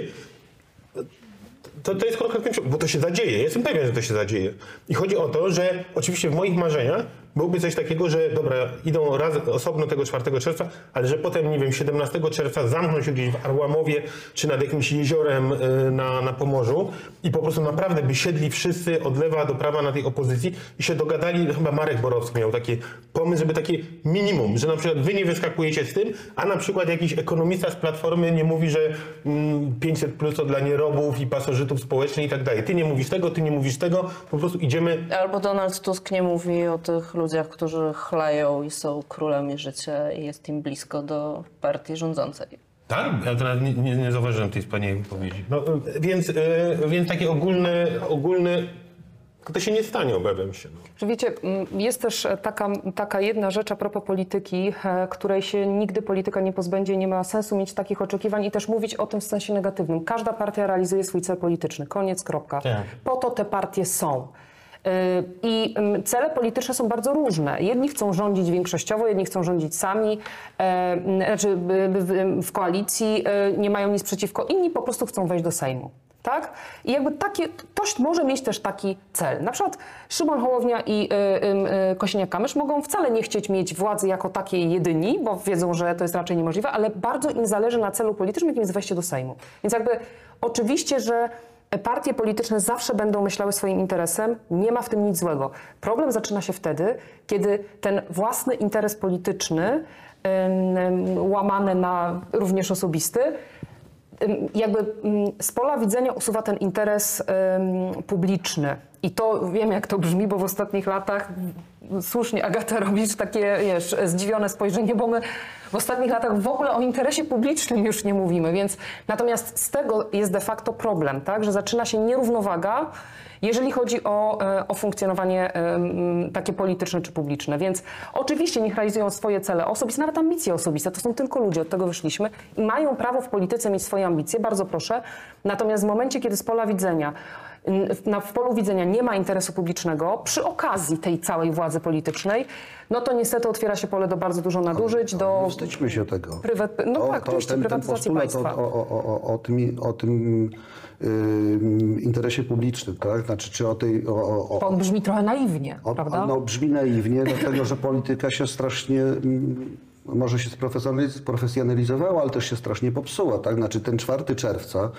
To, to jest tym kierunku, bo to się zadzieje. Jestem pewien, że to się zadzieje. I chodzi o to, że oczywiście w moich marzeniach byłoby coś takiego, że dobra, idą raz osobno tego 4 czerwca, ale że potem, nie wiem, 17 czerwca zamkną się gdzieś w Arłamowie czy nad jakimś jeziorem y, na, na Pomorzu i po prostu naprawdę by siedli wszyscy od lewa do prawa na tej opozycji i się dogadali, chyba Marek Borowski miał taki pomysł, żeby takie minimum, że na przykład wy nie wyskakujecie z tym, a na przykład jakiś ekonomista z Platformy nie mówi, że mm, 500 plus to dla nierobów i pasożytów społecznych i tak dalej. Ty nie mówisz tego, ty nie mówisz tego, po prostu idziemy Albo Donald Tusk nie mówi o tych ludziach, którzy chlają i są królami życia i jest im blisko do partii rządzącej. Tak? Ja nawet nie, nie, nie zauważyłem tej wspaniałej wypowiedzi. No, y, więc, y, więc takie ogólne, ogólne, to się nie stanie, obawiam się. No. Wiecie, jest też taka, taka jedna rzecz a propos polityki, e, której się nigdy polityka nie pozbędzie, nie ma sensu mieć takich oczekiwań i też mówić o tym w sensie negatywnym. Każda partia realizuje swój cel polityczny, koniec, kropka. Tak. Po to te partie są. Yy, I cele polityczne są bardzo różne. Jedni chcą rządzić większościowo, jedni chcą rządzić sami, e, znaczy w koalicji, e, nie mają nic przeciwko, inni po prostu chcą wejść do Sejmu. Tak? I jakby takie, ktoś może mieć też taki cel. Na przykład Szymon Hołownia i y, y, y, Kosiniak-Kamysz mogą wcale nie chcieć mieć władzy jako takiej jedyni, bo wiedzą, że to jest raczej niemożliwe, ale bardzo im zależy na celu politycznym, jakim jest wejście do Sejmu. Więc jakby oczywiście, że partie polityczne zawsze będą myślały swoim interesem, nie ma w tym nic złego. Problem zaczyna się wtedy, kiedy ten własny interes polityczny, łamany na również osobisty, jakby z pola widzenia usuwa ten interes publiczny. I to wiem, jak to brzmi, bo w ostatnich latach słusznie Agata robisz takie, wiesz, zdziwione spojrzenie, bo my w ostatnich latach w ogóle o interesie publicznym już nie mówimy, więc natomiast z tego jest de facto problem, tak, że zaczyna się nierównowaga, jeżeli chodzi o, e, o funkcjonowanie takie polityczne czy publiczne. Więc oczywiście niech realizują swoje cele osobiste, nawet ambicje osobiste. To są tylko ludzie, od tego wyszliśmy i mają prawo w polityce mieć swoje ambicje, bardzo proszę. Natomiast w momencie, kiedy z pola widzenia na, w polu widzenia nie ma interesu publicznego przy okazji tej całej władzy politycznej, no to niestety otwiera się pole do bardzo dużo nadużyć, do wstydźmy się tego. Prywat- no tak, oczywiście, prywatyzacji postulat państwa. O, o, o, o, o tym, o tym ym, interesie publicznym, tak? Znaczy, czy o tej... O, o, o, on brzmi trochę naiwnie, o, prawda? no, brzmi naiwnie, dlatego że polityka się strasznie... mm, Może się sprofesjonaliz- sprofesjonalizowała, ale też się strasznie popsuła. Tak? Znaczy ten 4 czerwca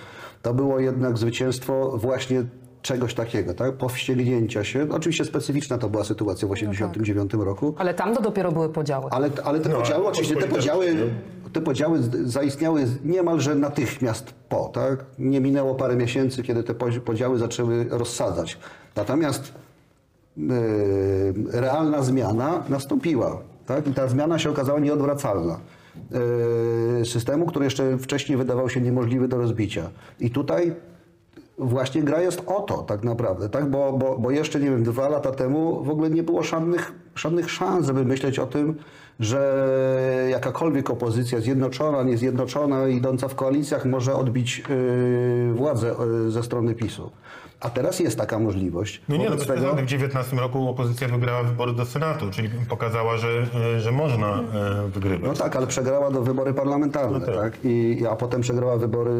to było jednak zwycięstwo właśnie czegoś takiego, tak? powściągnięcia się. Oczywiście specyficzna to była sytuacja w 1989 roku, Ale tam to dopiero były podziały. ale, ale te No, podziały, oczywiście te podziały, rzeczy, te podziały zaistniały niemalże natychmiast po, tak? Nie minęło parę miesięcy, kiedy te podziały zaczęły rozsadzać. Natomiast e, realna zmiana nastąpiła, tak? I ta zmiana się okazała nieodwracalna. E, systemu, który jeszcze wcześniej wydawał się niemożliwy do rozbicia. I tutaj Właśnie gra jest o to tak naprawdę, tak? Bo, bo, bo jeszcze, nie wiem, dwa lata temu w ogóle nie było żadnych, żadnych szans, żeby myśleć o tym, że jakakolwiek opozycja zjednoczona, niezjednoczona, idąca w koalicjach może odbić yy, władzę yy, ze strony PiSu. A teraz jest taka możliwość. No nie, no tego, w 2019 roku opozycja wygrała wybory do Senatu, czyli pokazała, że, e, że można e, wygrywać. no tak, ale przegrała do wybory parlamentarne, No tak. tak? I, a potem przegrała wybory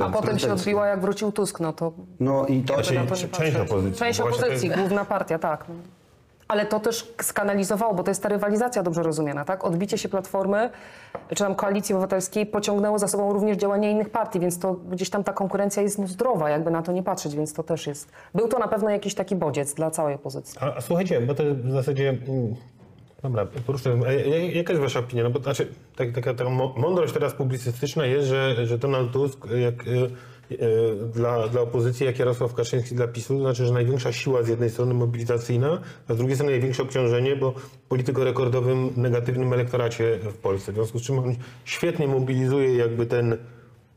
A potem się odbiła, jak wrócił Tusk, no to No i to, Znaczy, część opozycji. Część opozycji, główna partia, tak. Ale to też skanalizowało, bo to jest ta rywalizacja dobrze rozumiana, tak? Odbicie się Platformy, czy tam Koalicji Obywatelskiej pociągnęło za sobą również działania innych partii, więc to gdzieś tam ta konkurencja jest zdrowa, jakby na to nie patrzeć, więc to też jest... Był to na pewno jakiś taki bodziec dla całej opozycji. A, a słuchajcie, bo to w zasadzie. mm, Dobra, poruszę. a ja- ja- Jaka jest wasza opinia? No bo znaczy, tak, taka, taka mądrość teraz publicystyczna jest, że, że Donald Tusk jak, dla, dla opozycji, jak Jarosław Kaczyński dla PiSu, to znaczy, że największa siła z jednej strony mobilizacyjna, a z drugiej strony największe obciążenie, bo polityk o rekordowym negatywnym elektoracie w Polsce. W związku z czym on świetnie mobilizuje jakby ten,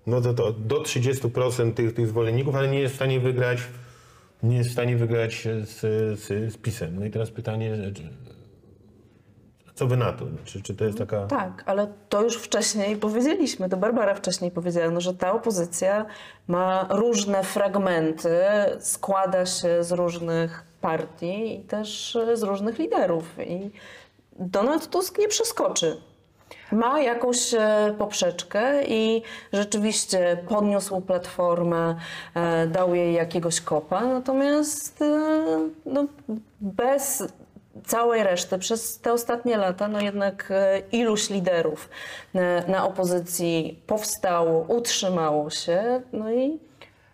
no to, to do 30% tych, tych zwolenników, ale nie jest w stanie wygrać nie jest w stanie wygrać z, z, z PiSem. No i teraz pytanie, co wy na to? Czy, czy to jest taka... Tak, ale to już wcześniej powiedzieliśmy, to Barbara wcześniej powiedziała, no, że ta opozycja ma różne fragmenty, składa się z różnych partii i też e, z różnych liderów. I Donald Tusk nie przeskoczy ma jakąś e, poprzeczkę i rzeczywiście podniósł platformę, e, dał jej jakiegoś kopa, natomiast no, bez całej reszty przez te ostatnie lata no jednak e, iluś liderów e, na opozycji powstało, utrzymało się, no i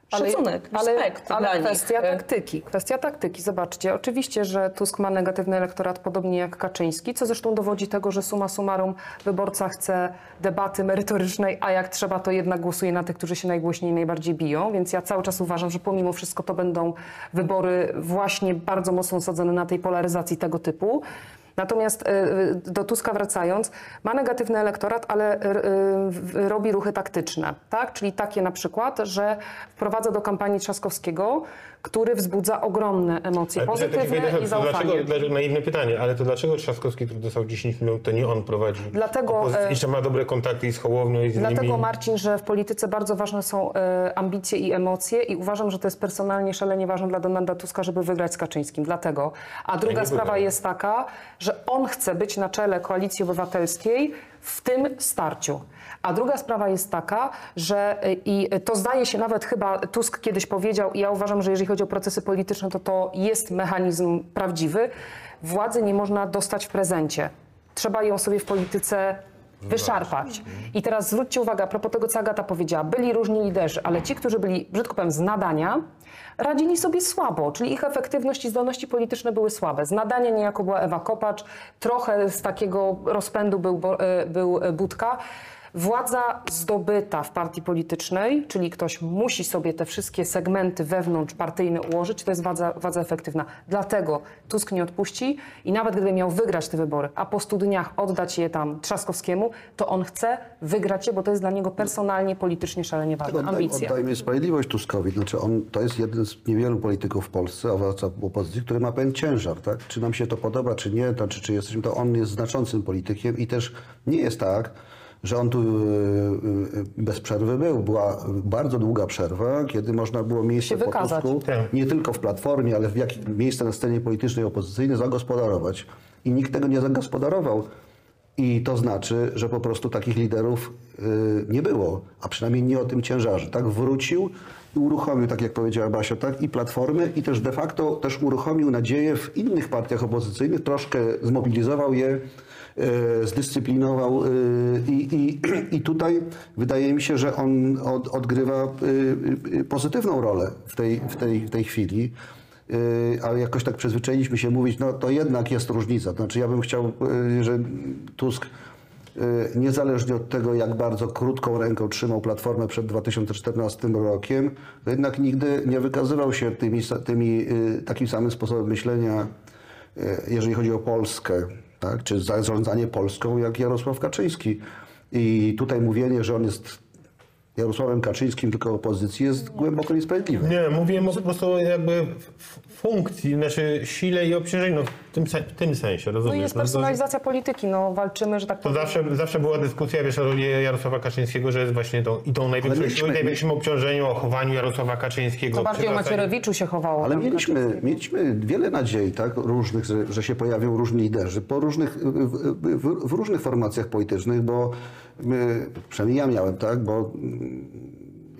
szacunek, ale, respekt ale nich. kwestia E, taktyki. Kwestia taktyki. Zobaczcie, oczywiście, że Tusk ma negatywny elektorat, podobnie jak Kaczyński, co zresztą dowodzi tego, że suma summarum wyborca chce debaty merytorycznej, a jak trzeba, to jednak głosuje na tych, którzy się najgłośniej i najbardziej biją. Więc ja cały czas uważam, że pomimo wszystko to będą wybory właśnie bardzo mocno osadzone na tej polaryzacji tego typu. Natomiast y, do Tuska wracając, ma negatywny elektorat, ale y, y, robi ruchy taktyczne, tak? Czyli takie na przykład, że wprowadza do kampanii Trzaskowskiego, który wzbudza ogromne emocje Ale pozytywne i zaufanie. dlaczego, dlaczego, naiwne pytanie, ale to dlaczego Trzaskowski, który dostał 10 minut, to nie on prowadzi? Dlatego, Opozycję? e, Jeszcze ma dobre kontakty i z Hołownią i z innymi. Dlatego Marcin, że w polityce bardzo ważne są e, ambicje i emocje i uważam, że to jest personalnie szalenie ważne dla Donalda Tuska, żeby wygrać z Kaczyńskim. Dlatego. A druga sprawa jest taka, że on chce być na czele Koalicji Obywatelskiej w tym starciu. A druga sprawa jest taka, że i to zdaje się nawet chyba Tusk kiedyś powiedział i ja uważam, że jeżeli chodzi o procesy polityczne, to to jest mechanizm prawdziwy. Władzy nie można dostać w prezencie. Trzeba ją sobie w polityce wyszarpać. I teraz zwróćcie uwagę, a propos tego, co Agata powiedziała, byli różni liderzy, ale ci, którzy byli, brzydko powiem, z nadania, radzili sobie słabo, czyli ich efektywność i zdolności polityczne były słabe. Z nadania niejako była Ewa Kopacz, trochę z takiego rozpędu był, e, był e, Budka. Władza zdobyta w partii politycznej, czyli ktoś musi sobie te wszystkie segmenty wewnątrz partyjne ułożyć, to jest władza, władza efektywna. Dlatego Tusk nie odpuści i nawet gdyby miał wygrać te wybory, a po stu dniach oddać je tam Trzaskowskiemu, to on chce wygrać je, bo to jest dla niego personalnie, politycznie szalenie ważne. Oddaj, Ambicje. oddajmy sprawiedliwość Tuskowi. Znaczy on, to jest jeden z niewielu polityków w Polsce, owoca opozycji, który ma pewien ciężar. Tak? Czy nam się to podoba, czy nie, to, czy, czy jesteśmy, to on jest znaczącym politykiem i też nie jest tak, że on tu e, e, bez przerwy był. Była bardzo długa przerwa, kiedy można było miejsce po. Tusku, Tak. nie tylko w Platformie, ale w jakim miejsce na scenie politycznej opozycyjnej zagospodarować. I nikt tego nie zagospodarował. I to znaczy, że po prostu takich liderów y, nie było, a przynajmniej nie o tym ciężarze. Tak wrócił i uruchomił, tak jak powiedziała Basia, tak, i platformy, i też de facto też uruchomił nadzieję w innych partiach opozycyjnych, troszkę zmobilizował je, zdyscyplinował y, i, i, <clears throat> i tutaj wydaje mi się, że on od, odgrywa y, pozytywną rolę w tej, w tej, w tej chwili. Ale jakoś tak przyzwyczailiśmy się mówić, no to jednak jest różnica. Znaczy ja bym chciał, że Tusk niezależnie od tego, jak bardzo krótką ręką trzymał Platformę przed 2014 rokiem, jednak nigdy nie wykazywał się tymi, tymi, takim samym sposobem myślenia, jeżeli chodzi o Polskę, tak? czy zarządzanie Polską, jak Jarosław Kaczyński. I tutaj mówienie, że on jest Jarosławem Kaczyńskim, tylko opozycji, jest głęboko niesprawiedliwe. Nie, mówiłem o po prostu jakby funkcji, znaczy sile i obciążeniu, no, w, tym, w tym sensie, No rozumiesz? i jest No to- personalizacja polityki, no walczymy, że tak To powiem. zawsze, zawsze była dyskusja, wiesz, o roli Jarosława Kaczyńskiego, że jest właśnie tą, i tą największą mieliśmy- siłą, i największym obciążeniu o chowaniu Jarosława Kaczyńskiego. To bardziej o Macierewiczu się chowało. Ale mieliśmy, mieliśmy wiele nadziei, tak, różnych, że, że się pojawią różni liderzy po różnych, w, w, w różnych formacjach politycznych, bo przynajmniej ja miałem, tak, bo mm,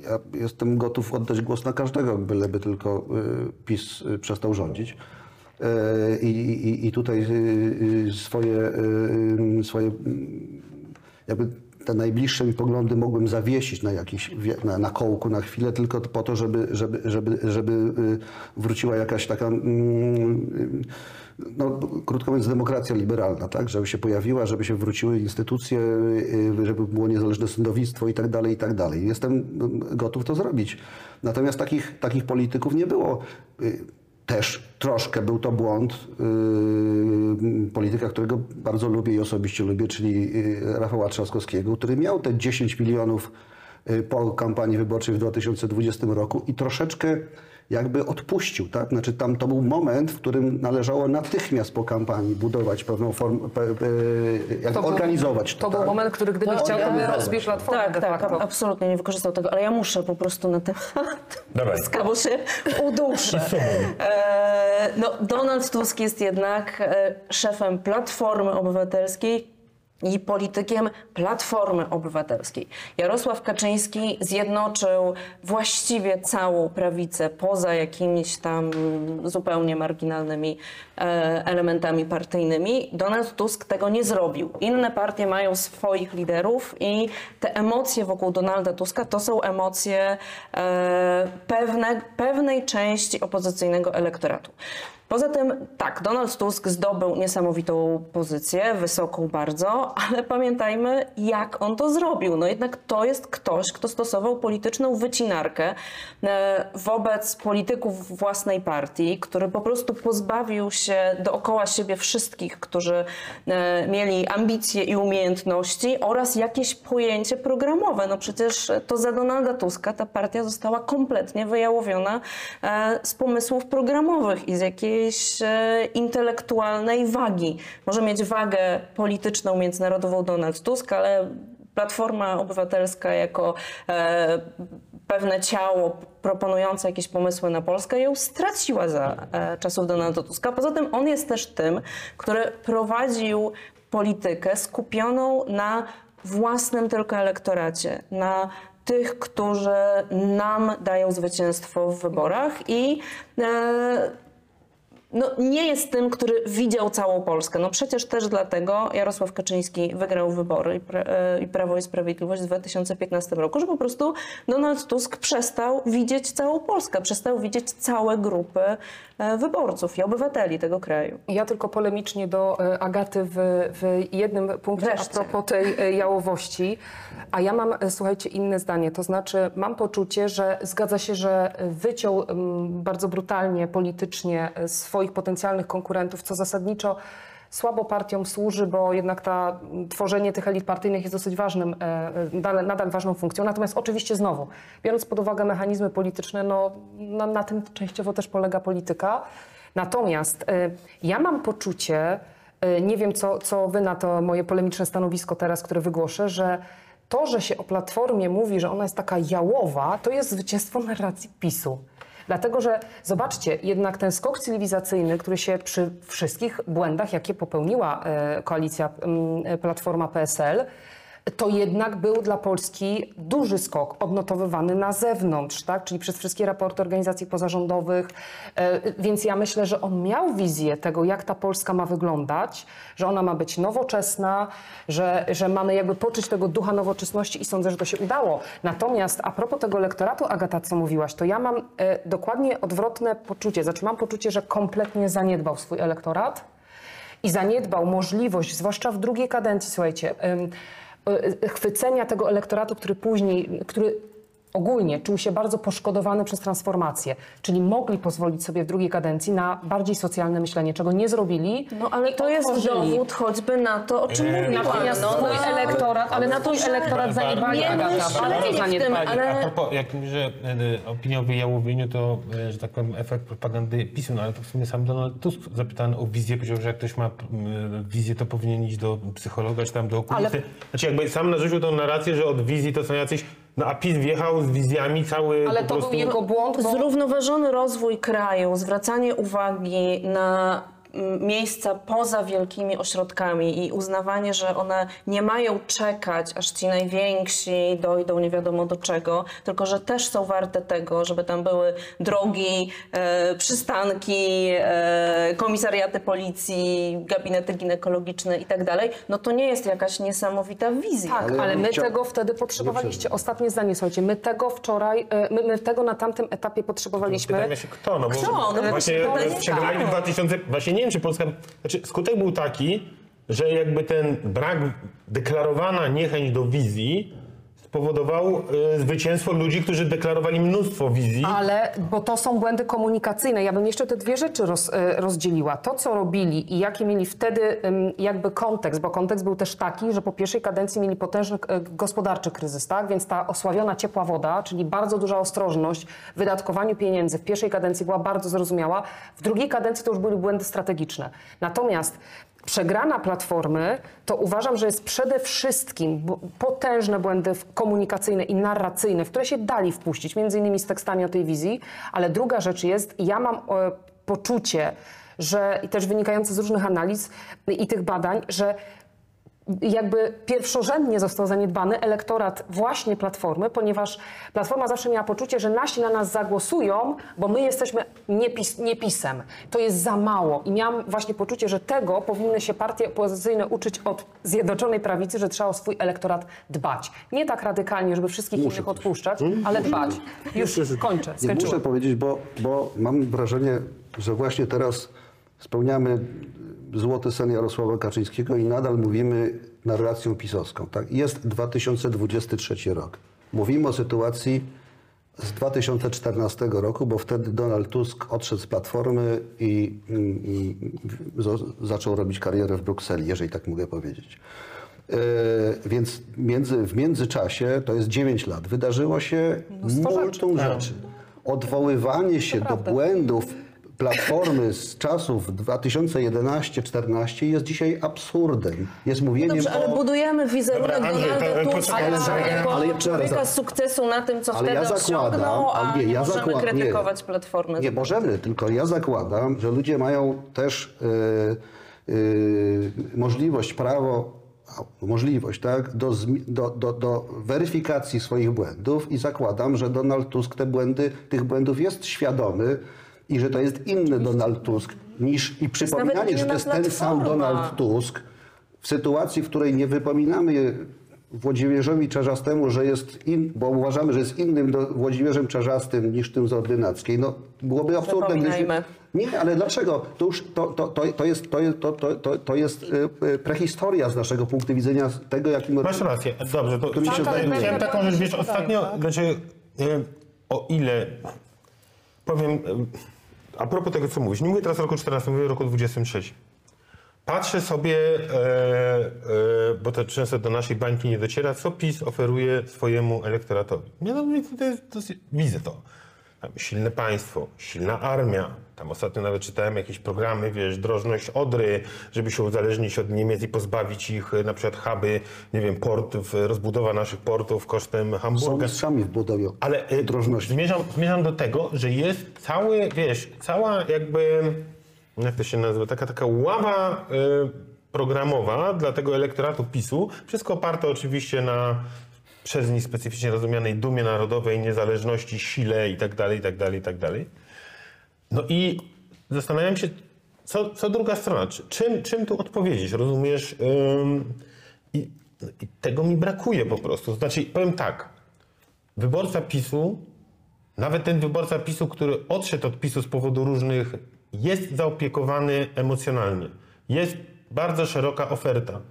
ja jestem gotów oddać głos na każdego, byleby tylko y, PiS y, przestał rządzić. Y, I, i, I tutaj swoje, swoje mm, jakby te najbliższe mi poglądy mogłem zawiesić na jakiś, na, na kołku na chwilę, tylko po to, żeby, żeby, żeby, żeby wróciła jakaś taka, mm, no, krótko mówiąc, demokracja liberalna, tak? Żeby się pojawiła, żeby się wróciły instytucje, y, żeby było niezależne sądownictwo i tak dalej, i tak dalej. Jestem y, gotów to zrobić. Natomiast takich, takich polityków nie było. Y, też troszkę był to błąd yy, polityka, którego bardzo lubię i osobiście lubię, czyli yy, Rafała Trzaskowskiego, który miał te 10 milionów po kampanii wyborczej w 2020 roku i troszeczkę jakby odpuścił, tak? Znaczy tam to był moment, w którym należało natychmiast po kampanii budować pewną formę, pe, pe, jak To był- organizować to. To był tak? moment, który gdyby No, chciał, to by rozbił platformę Tak, tak, facto. absolutnie nie wykorzystał tego, ale ja muszę po prostu na temat <laughs> Dawaj. Bo się uduszę. <laughs> E, no, Donald Tusk jest jednak e, szefem Platformy Obywatelskiej, i politykiem Platformy Obywatelskiej. Jarosław Kaczyński zjednoczył właściwie całą prawicę poza jakimiś tam zupełnie marginalnymi e, elementami partyjnymi. Donald Tusk tego nie zrobił. Inne partie mają swoich liderów i te emocje wokół Donalda Tuska to są emocje e, pewne, pewnej części opozycyjnego elektoratu. Poza tym, tak, Donald Tusk zdobył niesamowitą pozycję, wysoką bardzo, ale pamiętajmy, jak on to zrobił. No jednak to jest ktoś, kto stosował polityczną wycinarkę e, wobec polityków własnej partii, który po prostu pozbawił się dookoła siebie wszystkich, którzy e, mieli ambicje i umiejętności oraz jakieś pojęcie programowe. No przecież to za Donalda Tuska ta partia została kompletnie wyjałowiona e, z pomysłów programowych i z jakiejś e, intelektualnej wagi. Może mieć wagę polityczną, międzynarodową Donald Tusk, ale Platforma Obywatelska jako e, pewne ciało proponujące jakieś pomysły na Polskę ją straciła za e, czasów Donalda Tuska. Poza tym on jest też tym, który prowadził politykę skupioną na własnym tylko elektoracie, na tych, którzy nam dają zwycięstwo w wyborach i e, no, nie jest tym, który widział całą Polskę. No przecież też dlatego Jarosław Kaczyński wygrał wybory i, pra, e, i Prawo i Sprawiedliwość w 2015 roku, że po prostu Donald Tusk przestał widzieć całą Polskę, przestał widzieć całe grupy e, wyborców i obywateli tego kraju. Ja tylko polemicznie do e, Agaty w, w jednym punkcie Wreszcie. a propos tej jałowości. A ja mam, słuchajcie, inne zdanie. To znaczy, mam poczucie, że zgadza się, że wyciął mm, bardzo brutalnie, politycznie e, swoich potencjalnych konkurentów, co zasadniczo słabo partiom służy, bo jednak ta, tworzenie tych elit partyjnych jest dosyć ważnym, e, e, nadal, ważną funkcją. Natomiast oczywiście znowu, biorąc pod uwagę mechanizmy polityczne, no, na, na tym częściowo też polega polityka. Natomiast e, ja mam poczucie, nie wiem co, co wy na to moje polemiczne stanowisko teraz, które wygłoszę, że to, że się o Platformie mówi, że ona jest taka jałowa, to jest zwycięstwo narracji PiSu. Dlatego, że zobaczcie, jednak ten skok cywilizacyjny, który się przy wszystkich błędach, jakie popełniła e, koalicja mm, Platforma PSL, to jednak był dla Polski duży skok odnotowywany na zewnątrz, tak? czyli przez wszystkie raporty organizacji pozarządowych. E, Więc ja myślę, że on miał wizję tego, jak ta Polska ma wyglądać, że ona ma być nowoczesna, że, że mamy jakby poczuć tego ducha nowoczesności i sądzę, że to się udało. Natomiast a propos tego elektoratu, Agata, co mówiłaś, to ja mam e, dokładnie odwrotne poczucie. Znaczy mam poczucie, że kompletnie zaniedbał swój elektorat i zaniedbał możliwość, zwłaszcza w drugiej kadencji, słuchajcie, chwycenia tego elektoratu, który później, który ogólnie czuł się bardzo poszkodowany przez transformację, czyli mogli pozwolić sobie w drugiej kadencji na bardziej socjalne myślenie, czego nie zrobili. No ale to jest dowód choćby na to, o czym Eee, mówiłam. Natomiast no, twój no, elektorat, ale na twój elektorat zaniedbali, Nie Agata, myślę, bardzo nie w tym, zaniedbali. ale- A propos, jak że e, opinia o wyjałowieniu to, e, że tak powiem, efekt propagandy PiSu, no ale to w sumie sam Donald Tusk zapytany o wizję, powiedział, że jak ktoś ma wizję, to powinien iść do psychologa czy tam do okulisty. Ale- Znaczy jakby sam narzucił tą narrację, że od wizji to są jacyś, no a PiS wjechał z wizjami cały Ale po to prostu... był jego błąd, bo Zrównoważony rozwój kraju, zwracanie uwagi na miejsca poza wielkimi ośrodkami i uznawanie, że one nie mają czekać, aż ci najwięksi dojdą nie wiadomo do czego, tylko że też są warte tego, żeby tam były drogi, e, przystanki, e, komisariaty policji, gabinety ginekologiczne i tak dalej, no to nie jest jakaś niesamowita wizja. Tak, Ale my chciał- tego wtedy potrzebowaliście. Ostatnie zdanie, słuchajcie, my tego wczoraj, e, my, my tego na tamtym etapie potrzebowaliśmy. Pytam się kto, no bo Kto? No właśnie właśnie pytanie, przegrali kto? w 2000, właśnie nie wiem czy Polska, znaczy skutek był taki, że jakby ten brak, deklarowana niechęć do wizji spowodował y, zwycięstwo ludzi, którzy deklarowali mnóstwo wizji. Ale, bo to są błędy komunikacyjne. Ja bym jeszcze te dwie rzeczy roz, e, rozdzieliła. To, co robili i jaki mieli wtedy jakby kontekst, bo kontekst był też taki, że po pierwszej kadencji mieli potężny e, gospodarczy kryzys, tak? Więc ta osławiona ciepła woda, czyli bardzo duża ostrożność w wydatkowaniu pieniędzy w pierwszej kadencji była bardzo zrozumiała. W drugiej kadencji to już były błędy strategiczne. Natomiast Przegrana Platformy to uważam, że jest przede wszystkim potężne błędy komunikacyjne i narracyjne, w które się dali wpuścić, między innymi z tekstami o tej wizji, ale druga rzecz jest, ja mam e, poczucie, że i też wynikające z różnych analiz i tych badań, że jakby pierwszorzędnie został zaniedbany elektorat właśnie Platformy, ponieważ Platforma zawsze miała poczucie, że nasi na nas zagłosują, bo my jesteśmy niepis, niepisem. To jest za mało. I miałam właśnie poczucie, że tego powinny się partie opozycyjne uczyć od Zjednoczonej Prawicy, że trzeba o swój elektorat dbać. Nie tak radykalnie, żeby wszystkich innych odpuszczać, ale dbać. Już kończę, skończyłam. muszę powiedzieć, bo, bo mam wrażenie, że właśnie teraz spełniamy złoty sen Jarosława Kaczyńskiego i nadal mówimy narracją pisowską. Tak? Jest 2023 rok. Mówimy o sytuacji z 2014 roku, bo wtedy Donald Tusk odszedł z Platformy i, i, i zaczął robić karierę w Brukseli, jeżeli tak mogę powiedzieć. E, więc między, w międzyczasie, to jest 9 lat, wydarzyło się multum rzeczy. Odwoływanie się do błędów Platformy z czasów 2011-14 jest dzisiaj absurdem. Jest mówieniem Dobrze, ale o... budujemy wizerunek Dobra, Andrzej, Donalda Tuska ale- jako ale człowieka sukcesu na tym, co Ale wtedy ja zakładam, osiągnął, a ale nie, ja możemy zakładam, krytykować nie, Platformę. Nie możemy, tylko ja zakładam, że ludzie mają też e, e, możliwość, prawo, możliwość, tak, do, do, do, do weryfikacji swoich błędów i zakładam, że Donald Tusk te błędy, tych błędów jest świadomy i że to jest inny Donald Tusk niż i przypominanie, że to jest ten sam. Donald Tusk w sytuacji, w której nie wypominamy Włodzimierzowi Czarzastemu, że jest in, bo uważamy, że jest innym do, Włodzimierzem Czarzastym niż tym z Ordynackiej, no byłoby absurdem. gdybyśmy-. Nie, ale dlaczego? To już to, to, to, to jest, to, jest- to, to, to, to jest e, e, prehistoria z naszego punktu widzenia z tego, jakim... Masz rację. Dobrze, to mi się wydaje. chciałem taką rzecz, wiesz, ostatnio, znaczy, e, o ile, powiem, a propos tego, co mówisz, nie mówię teraz roku 14, mówię roku 23. Patrzę sobie, e, e, bo to często do naszej bańki nie dociera, co PiS oferuje swojemu elektoratowi. Nie, no, to jest, to jest, widzę to. Silne państwo, silna armia. Tam ostatnio nawet czytałem jakieś programy, wiesz, drożność Odry, żeby się uzależnić od Niemiec i pozbawić ich e, na przykład huby, nie wiem, portów, e, rozbudowa naszych portów kosztem Są Hamburga. mistrzami w budowie Ale y, drożności. zmierzam, zmierzam do tego, że jest cały, wiesz, cała jakby, jak to się nazywa, taka, taka ława y, programowa dla tego elektoratu PiSu. Wszystko oparte oczywiście na przez nich specyficznie rozumianej dumie narodowej, niezależności, sile i tak dalej, i tak dalej, i tak dalej. No i zastanawiam się, co, co druga strona, czy, czym, czym tu odpowiedzieć, rozumiesz? Ym, i, I tego mi brakuje po prostu. Znaczy, powiem tak, wyborca PiSu, nawet ten wyborca PiSu, który odszedł od PiSu z powodu różnych, jest zaopiekowany emocjonalnie. Jest bardzo szeroka oferta.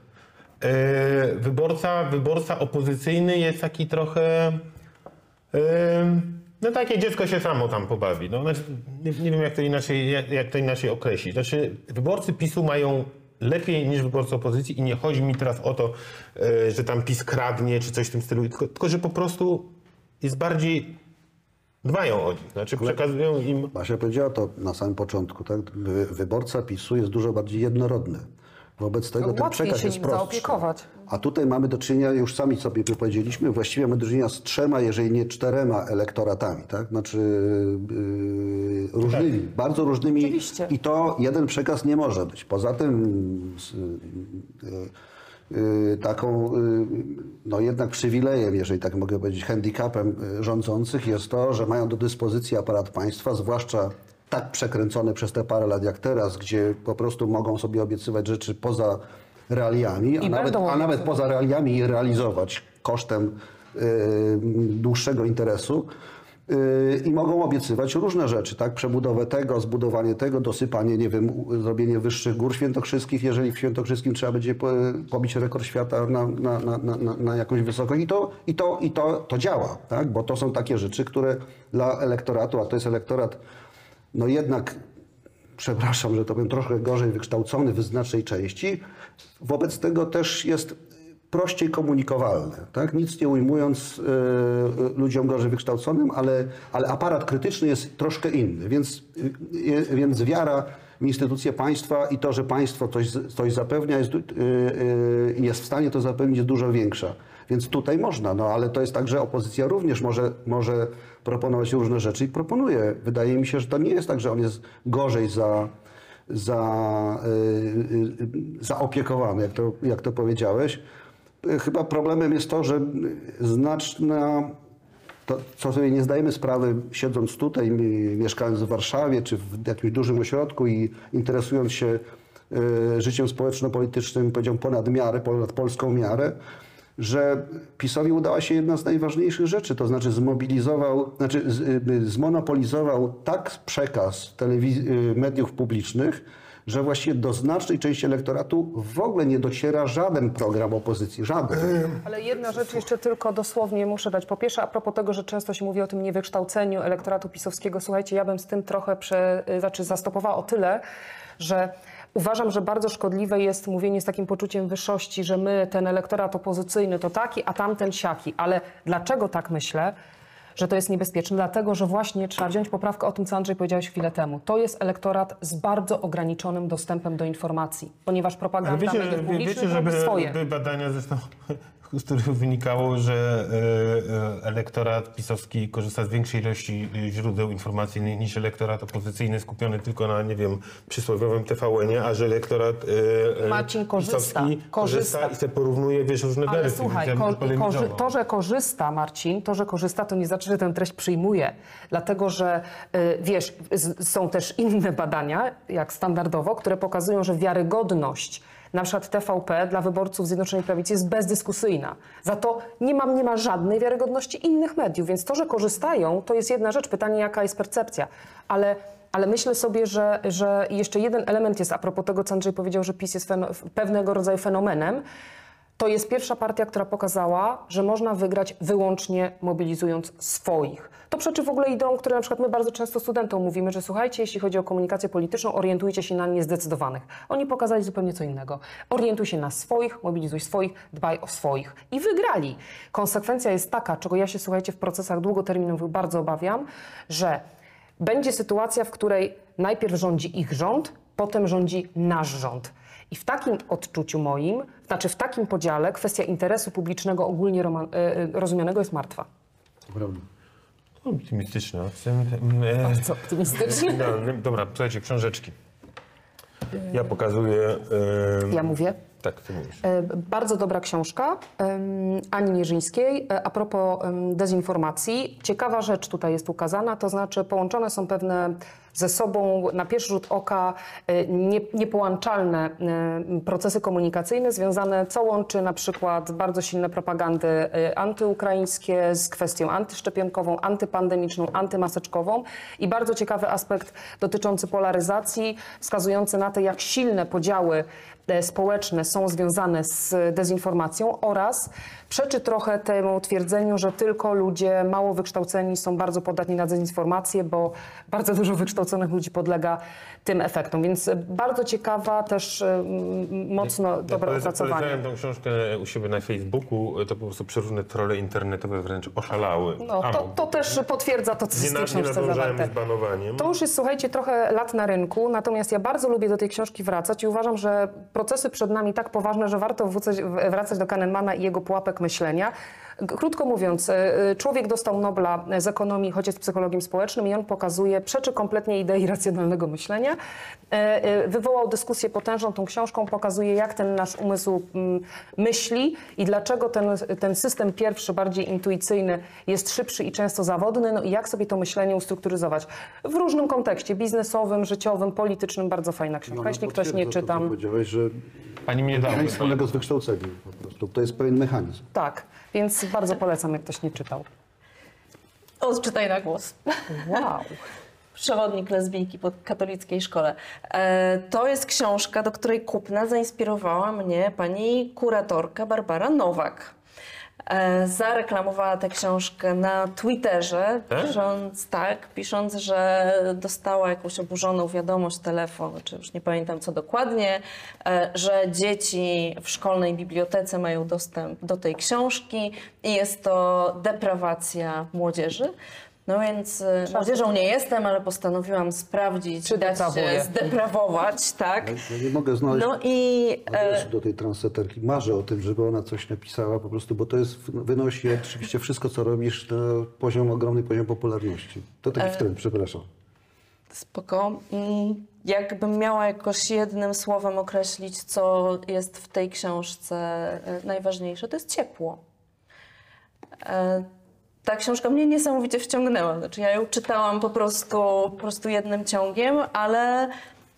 Yy, wyborca, wyborca opozycyjny jest taki trochę. yy, no takie dziecko się samo tam pobawi. No, znaczy, nie, nie wiem, jak to, inaczej, jak, jak to inaczej określić. Znaczy, wyborcy PiSu mają lepiej niż wyborcy opozycji i nie chodzi mi teraz o to, yy, że tam PiS kradnie czy coś w tym stylu, tylko, tylko że po prostu jest bardziej dbają o nich. Znaczy, przekazują im Basia powiedziała to na samym początku, tak? Wy- Wyborca PiSu jest dużo bardziej jednorodny. Wobec tego ten Łatwiej przekaz się jest zaopiekować. A tutaj mamy do czynienia, już sami sobie powiedzieliśmy, właściwie mamy do czynienia z trzema, jeżeli nie czterema elektoratami, tak? Znaczy yy, różnymi, bardzo różnymi. Oczywiście. I to jeden przekaz nie może być. Poza tym yy, yy, taką, yy, no jednak przywilejem, jeżeli tak mogę powiedzieć, handicapem yy, rządzących jest to, że mają do dyspozycji aparat państwa, zwłaszcza tak przekręcone przez te parę lat jak teraz, gdzie po prostu mogą sobie obiecywać rzeczy poza realiami, a nawet, a nawet poza realiami je realizować kosztem yy, dłuższego interesu. Yy, I mogą obiecywać różne rzeczy, tak? Przebudowę tego, zbudowanie tego, dosypanie, nie wiem, zrobienie wyższych gór świętokrzyskich, jeżeli w świętokrzyskim trzeba będzie po- pobić rekord świata na, na, na, na, na- na jakąś wysokość. I, to, i, to, i to, to działa, tak? Bo to są takie rzeczy, które dla elektoratu, a to jest elektorat, no jednak przepraszam, że to powiem trochę gorzej wykształcony w znacznej części, wobec tego też jest prościej komunikowalne. Tak? Nic nie ujmując e, ludziom gorzej wykształconym, ale, ale aparat krytyczny jest troszkę inny, więc, e, więc wiara w instytucje państwa i to, że państwo coś, coś zapewnia, jest, e, e, jest w stanie to zapewnić, jest dużo większa. Więc tutaj można, no ale to jest tak, że opozycja również może, może proponować różne rzeczy i proponuje. Wydaje mi się, że to nie jest tak, że on jest gorzej za, za, y, y, zaopiekowane, jak to, jak to powiedziałeś. Y, Chyba problemem jest to, że znaczna to, co sobie nie zdajemy sprawy, siedząc tutaj, mi- mieszkając w Warszawie czy w jakimś dużym ośrodku i interesując się e, życiem społeczno-politycznym, powiedziałbym ponad miarę, ponad polską miarę, że PiSowi udała się jedna z najważniejszych rzeczy, to znaczy zmobilizował, znaczy z, y, zmonopolizował tak przekaz telewiz- y, mediów publicznych, że właściwie do znacznej części elektoratu w ogóle nie dociera żaden program opozycji, żaden. Ale jedna rzecz jeszcze tylko dosłownie muszę dać. Po pierwsze, a propos tego, że często się mówi o tym niewykształceniu elektoratu pisowskiego, słuchajcie, ja bym z tym trochę prze, znaczy zastopowała o tyle, że uważam, że bardzo szkodliwe jest mówienie z takim poczuciem wyższości, że my, ten elektorat opozycyjny to taki, a tamten siaki. Ale dlaczego tak myślę? że to jest niebezpieczne, dlatego że właśnie trzeba wziąć poprawkę o tym, co Andrzej powiedziałeś chwilę temu. To jest elektorat z bardzo ograniczonym dostępem do informacji, ponieważ propaganda wiecie, mediów publicznych wiecie, że robi by, swoje. by badania zresztą, z których wynikało, że e, e, elektorat pisowski korzysta z większej ilości e, źródeł informacyjnych niż elektorat opozycyjny skupiony tylko na, nie wiem, przysłowiowym TVN-ie, a że elektorat Marcin korzysta, pisowski korzysta. korzysta i se porównuje, wiesz, różne Ale wersje. słuchaj, ko- korzy- to, że korzysta Marcin, to, że korzysta, to nie znaczy, że tę treść przyjmuje. Dlatego, że wiesz, są też inne badania, jak standardowo, które pokazują, że wiarygodność na przykład TVP dla wyborców Zjednoczonej Prawicy jest bezdyskusyjna. Za to nie ma, nie ma żadnej wiarygodności innych mediów, więc to, że korzystają, to jest jedna rzecz. Pytanie, jaka jest percepcja. Ale ale myślę sobie, że, że jeszcze jeden element jest a propos tego, co Andrzej powiedział, że PiS jest pewnego rodzaju fenomenem. To jest pierwsza partia, która pokazała, że można wygrać wyłącznie mobilizując swoich. To przeczy w ogóle ideom, które na przykład my bardzo często studentom mówimy, że słuchajcie, jeśli chodzi o komunikację polityczną, orientujcie się na niezdecydowanych. Oni pokazali zupełnie co innego. Orientuj się na swoich, mobilizuj swoich, dbaj o swoich. I wygrali. Konsekwencja jest taka, czego ja się, słuchajcie, w procesach długoterminowych bardzo obawiam, że będzie sytuacja, w której najpierw rządzi ich rząd, potem rządzi nasz rząd. I w takim odczuciu moim, znaczy w takim podziale, kwestia interesu publicznego ogólnie roma- e, e, rozumianego jest martwa. Prawda. Optymistyczne. W tym, e, Co optymistycznie? idealnym. No, Dobra, słuchajcie, książeczki. Ja pokazuję... e, Ja mówię. Tak, ty mówisz. E, Bardzo dobra książka Ani Mierzyńskiej a propos dezinformacji. Ciekawa rzecz tutaj jest ukazana, to znaczy połączone są pewne ze sobą na pierwszy rzut oka e, nie, niepołączalne e, procesy komunikacyjne związane, co łączy na przykład bardzo silne propagandy e, antyukraińskie z kwestią antyszczepionkową, antypandemiczną, antymaseczkową i bardzo ciekawy aspekt dotyczący polaryzacji, wskazujący na to, jak silne podziały społeczne są związane z dezinformacją oraz przeczy trochę temu twierdzeniu, że tylko ludzie mało wykształceni są bardzo podatni na dezinformację, bo bardzo dużo wykształconych ludzi podlega tym efektom. Więc e, bardzo ciekawa, też e, mocno Ja dobre polecam- opracowanie. Polecałem tą książkę u siebie na Facebooku, to po prostu przeróżne trole internetowe wręcz oszalały. No, to, to też potwierdza to, co z banowaniem. To już jest, słuchajcie, trochę lat na rynku, natomiast ja bardzo lubię do tej książki wracać i uważam, że procesy przed nami tak poważne, że warto wracać, wracać do Kahnemana i jego pułapek myślenia. Krótko mówiąc, e, człowiek dostał Nobla z ekonomii, choć jest psychologiem społecznym i on pokazuje, przeczy kompletnie idei racjonalnego myślenia. E, e, Wywołał dyskusję potężną tą książką, pokazuje jak ten nasz umysł mm, myśli i dlaczego ten, ten system pierwszy, bardziej intuicyjny jest szybszy i często zawodny, no i jak sobie to myślenie ustrukturyzować. W różnym kontekście, biznesowym, życiowym, politycznym, bardzo fajna książka. Ona Jeśli ktoś nie czytam, Powiedziałeś, że Pani mnie dała. nic wspólnego z wykształceniem po prostu. To jest pewien mechanizm. tak, więc bardzo polecam, jak ktoś nie czytał. Odczytaj na głos. Wow. <laughs> Przewodnik lesbijki po katolickiej szkole. E, to jest książka, do której kupna zainspirowała mnie pani kuratorka Barbara Nowak. E, zareklamowała tę książkę na Twitterze, Tak? pisząc tak, pisząc, że dostała jakąś oburzoną wiadomość, telefon, czy już nie pamiętam co dokładnie, e, że dzieci w szkolnej bibliotece mają dostęp do tej książki i jest to deprawacja młodzieży. No więc e, młodzieżą nie jestem, ale postanowiłam sprawdzić, Czy dać się zdeprawować, tak? Ja nie mogę znaleźć No i e, adresu do tej transeterki. Marzę o tym, żeby ona coś napisała po prostu, bo to jest, wynosi oczywiście wszystko, co robisz na poziom, ogromny poziom popularności. To taki wtręt, przepraszam. Spoko. Jakbym miała jakoś jednym słowem określić, co jest w tej książce e, najważniejsze, to jest ciepło. Ta książka mnie niesamowicie wciągnęła. Znaczy, ja ją czytałam po prostu, po prostu jednym ciągiem, ale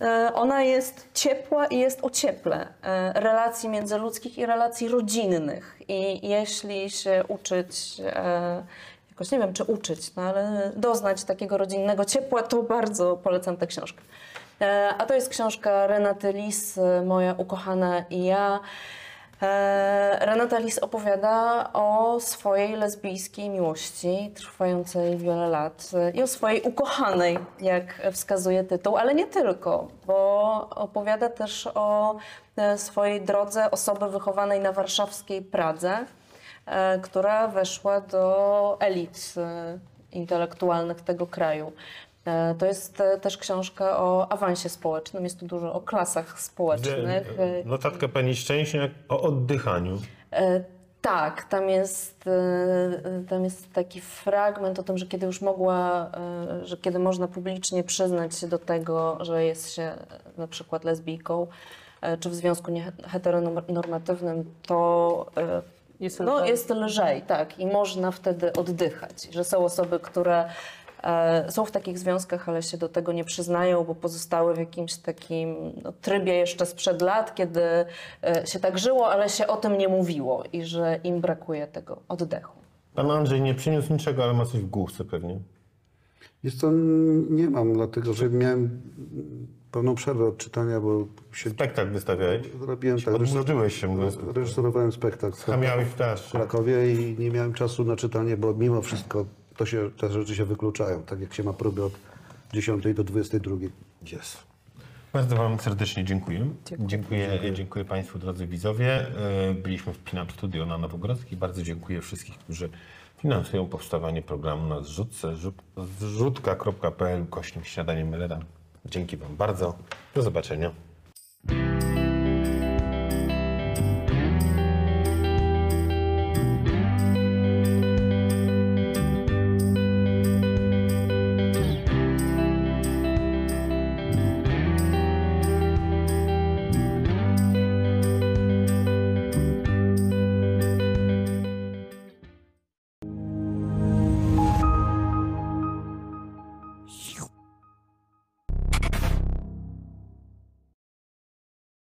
e, ona jest ciepła i jest o cieple relacji międzyludzkich i relacji rodzinnych. I jeśli się uczyć, e, jakoś nie wiem czy uczyć, no ale doznać takiego rodzinnego ciepła, to bardzo polecam tę książkę. E, A to jest książka Renaty Lis, Moja ukochana i ja. E, Renata Lis opowiada o swojej lesbijskiej miłości, trwającej wiele lat, e, i o swojej ukochanej, jak wskazuje tytuł, ale nie tylko, bo opowiada też o e, swojej drodze osoby wychowanej na warszawskiej Pradze, która weszła do elit intelektualnych tego kraju. E, To jest e, też książka o awansie społecznym, jest tu dużo o klasach społecznych. e, Notatka pani Szczęśniak o oddychaniu. Tak, tam jest, tam jest taki fragment o tym, że kiedy już mogła, że kiedy można publicznie przyznać się do tego, że jest się na przykład lesbijką, czy w związku nie- heteronormatywnym, to Jest no, lżej. jest lżej, tak, i można wtedy oddychać. Że są osoby, które są w takich związkach, ale się do tego nie przyznają, bo pozostały w jakimś takim no, trybie jeszcze sprzed lat, kiedy e, się tak żyło, ale się o tym nie mówiło i że im brakuje tego oddechu. Pan Andrzej nie przyniósł niczego, ale ma coś w główce pewnie. Jest to nie mam, dlatego że miałem pewną przerwę od czytania, bo się Spektakl wystawiałeś. robiłem tak, Odmurzyłeś się, mówiąc reżyserowałem spektakl Chamiałeś w. Krakowie i nie miałem czasu na czytanie, bo mimo wszystko to się, te rzeczy się wykluczają, tak jak się ma próby od 10 do 22. Jest. Bardzo Wam serdecznie dziękuję. Dziękuję, dziękuję. Państwu, drodzy widzowie. E, Byliśmy w Pinup Studio na Nowogrodzkiej. Bardzo dziękuję wszystkich, którzy finansują powstawanie programu na zrzutce zrzut- zrzutka.pl kośnik śniadanie Meleda. Dzięki Wam bardzo. Do zobaczenia.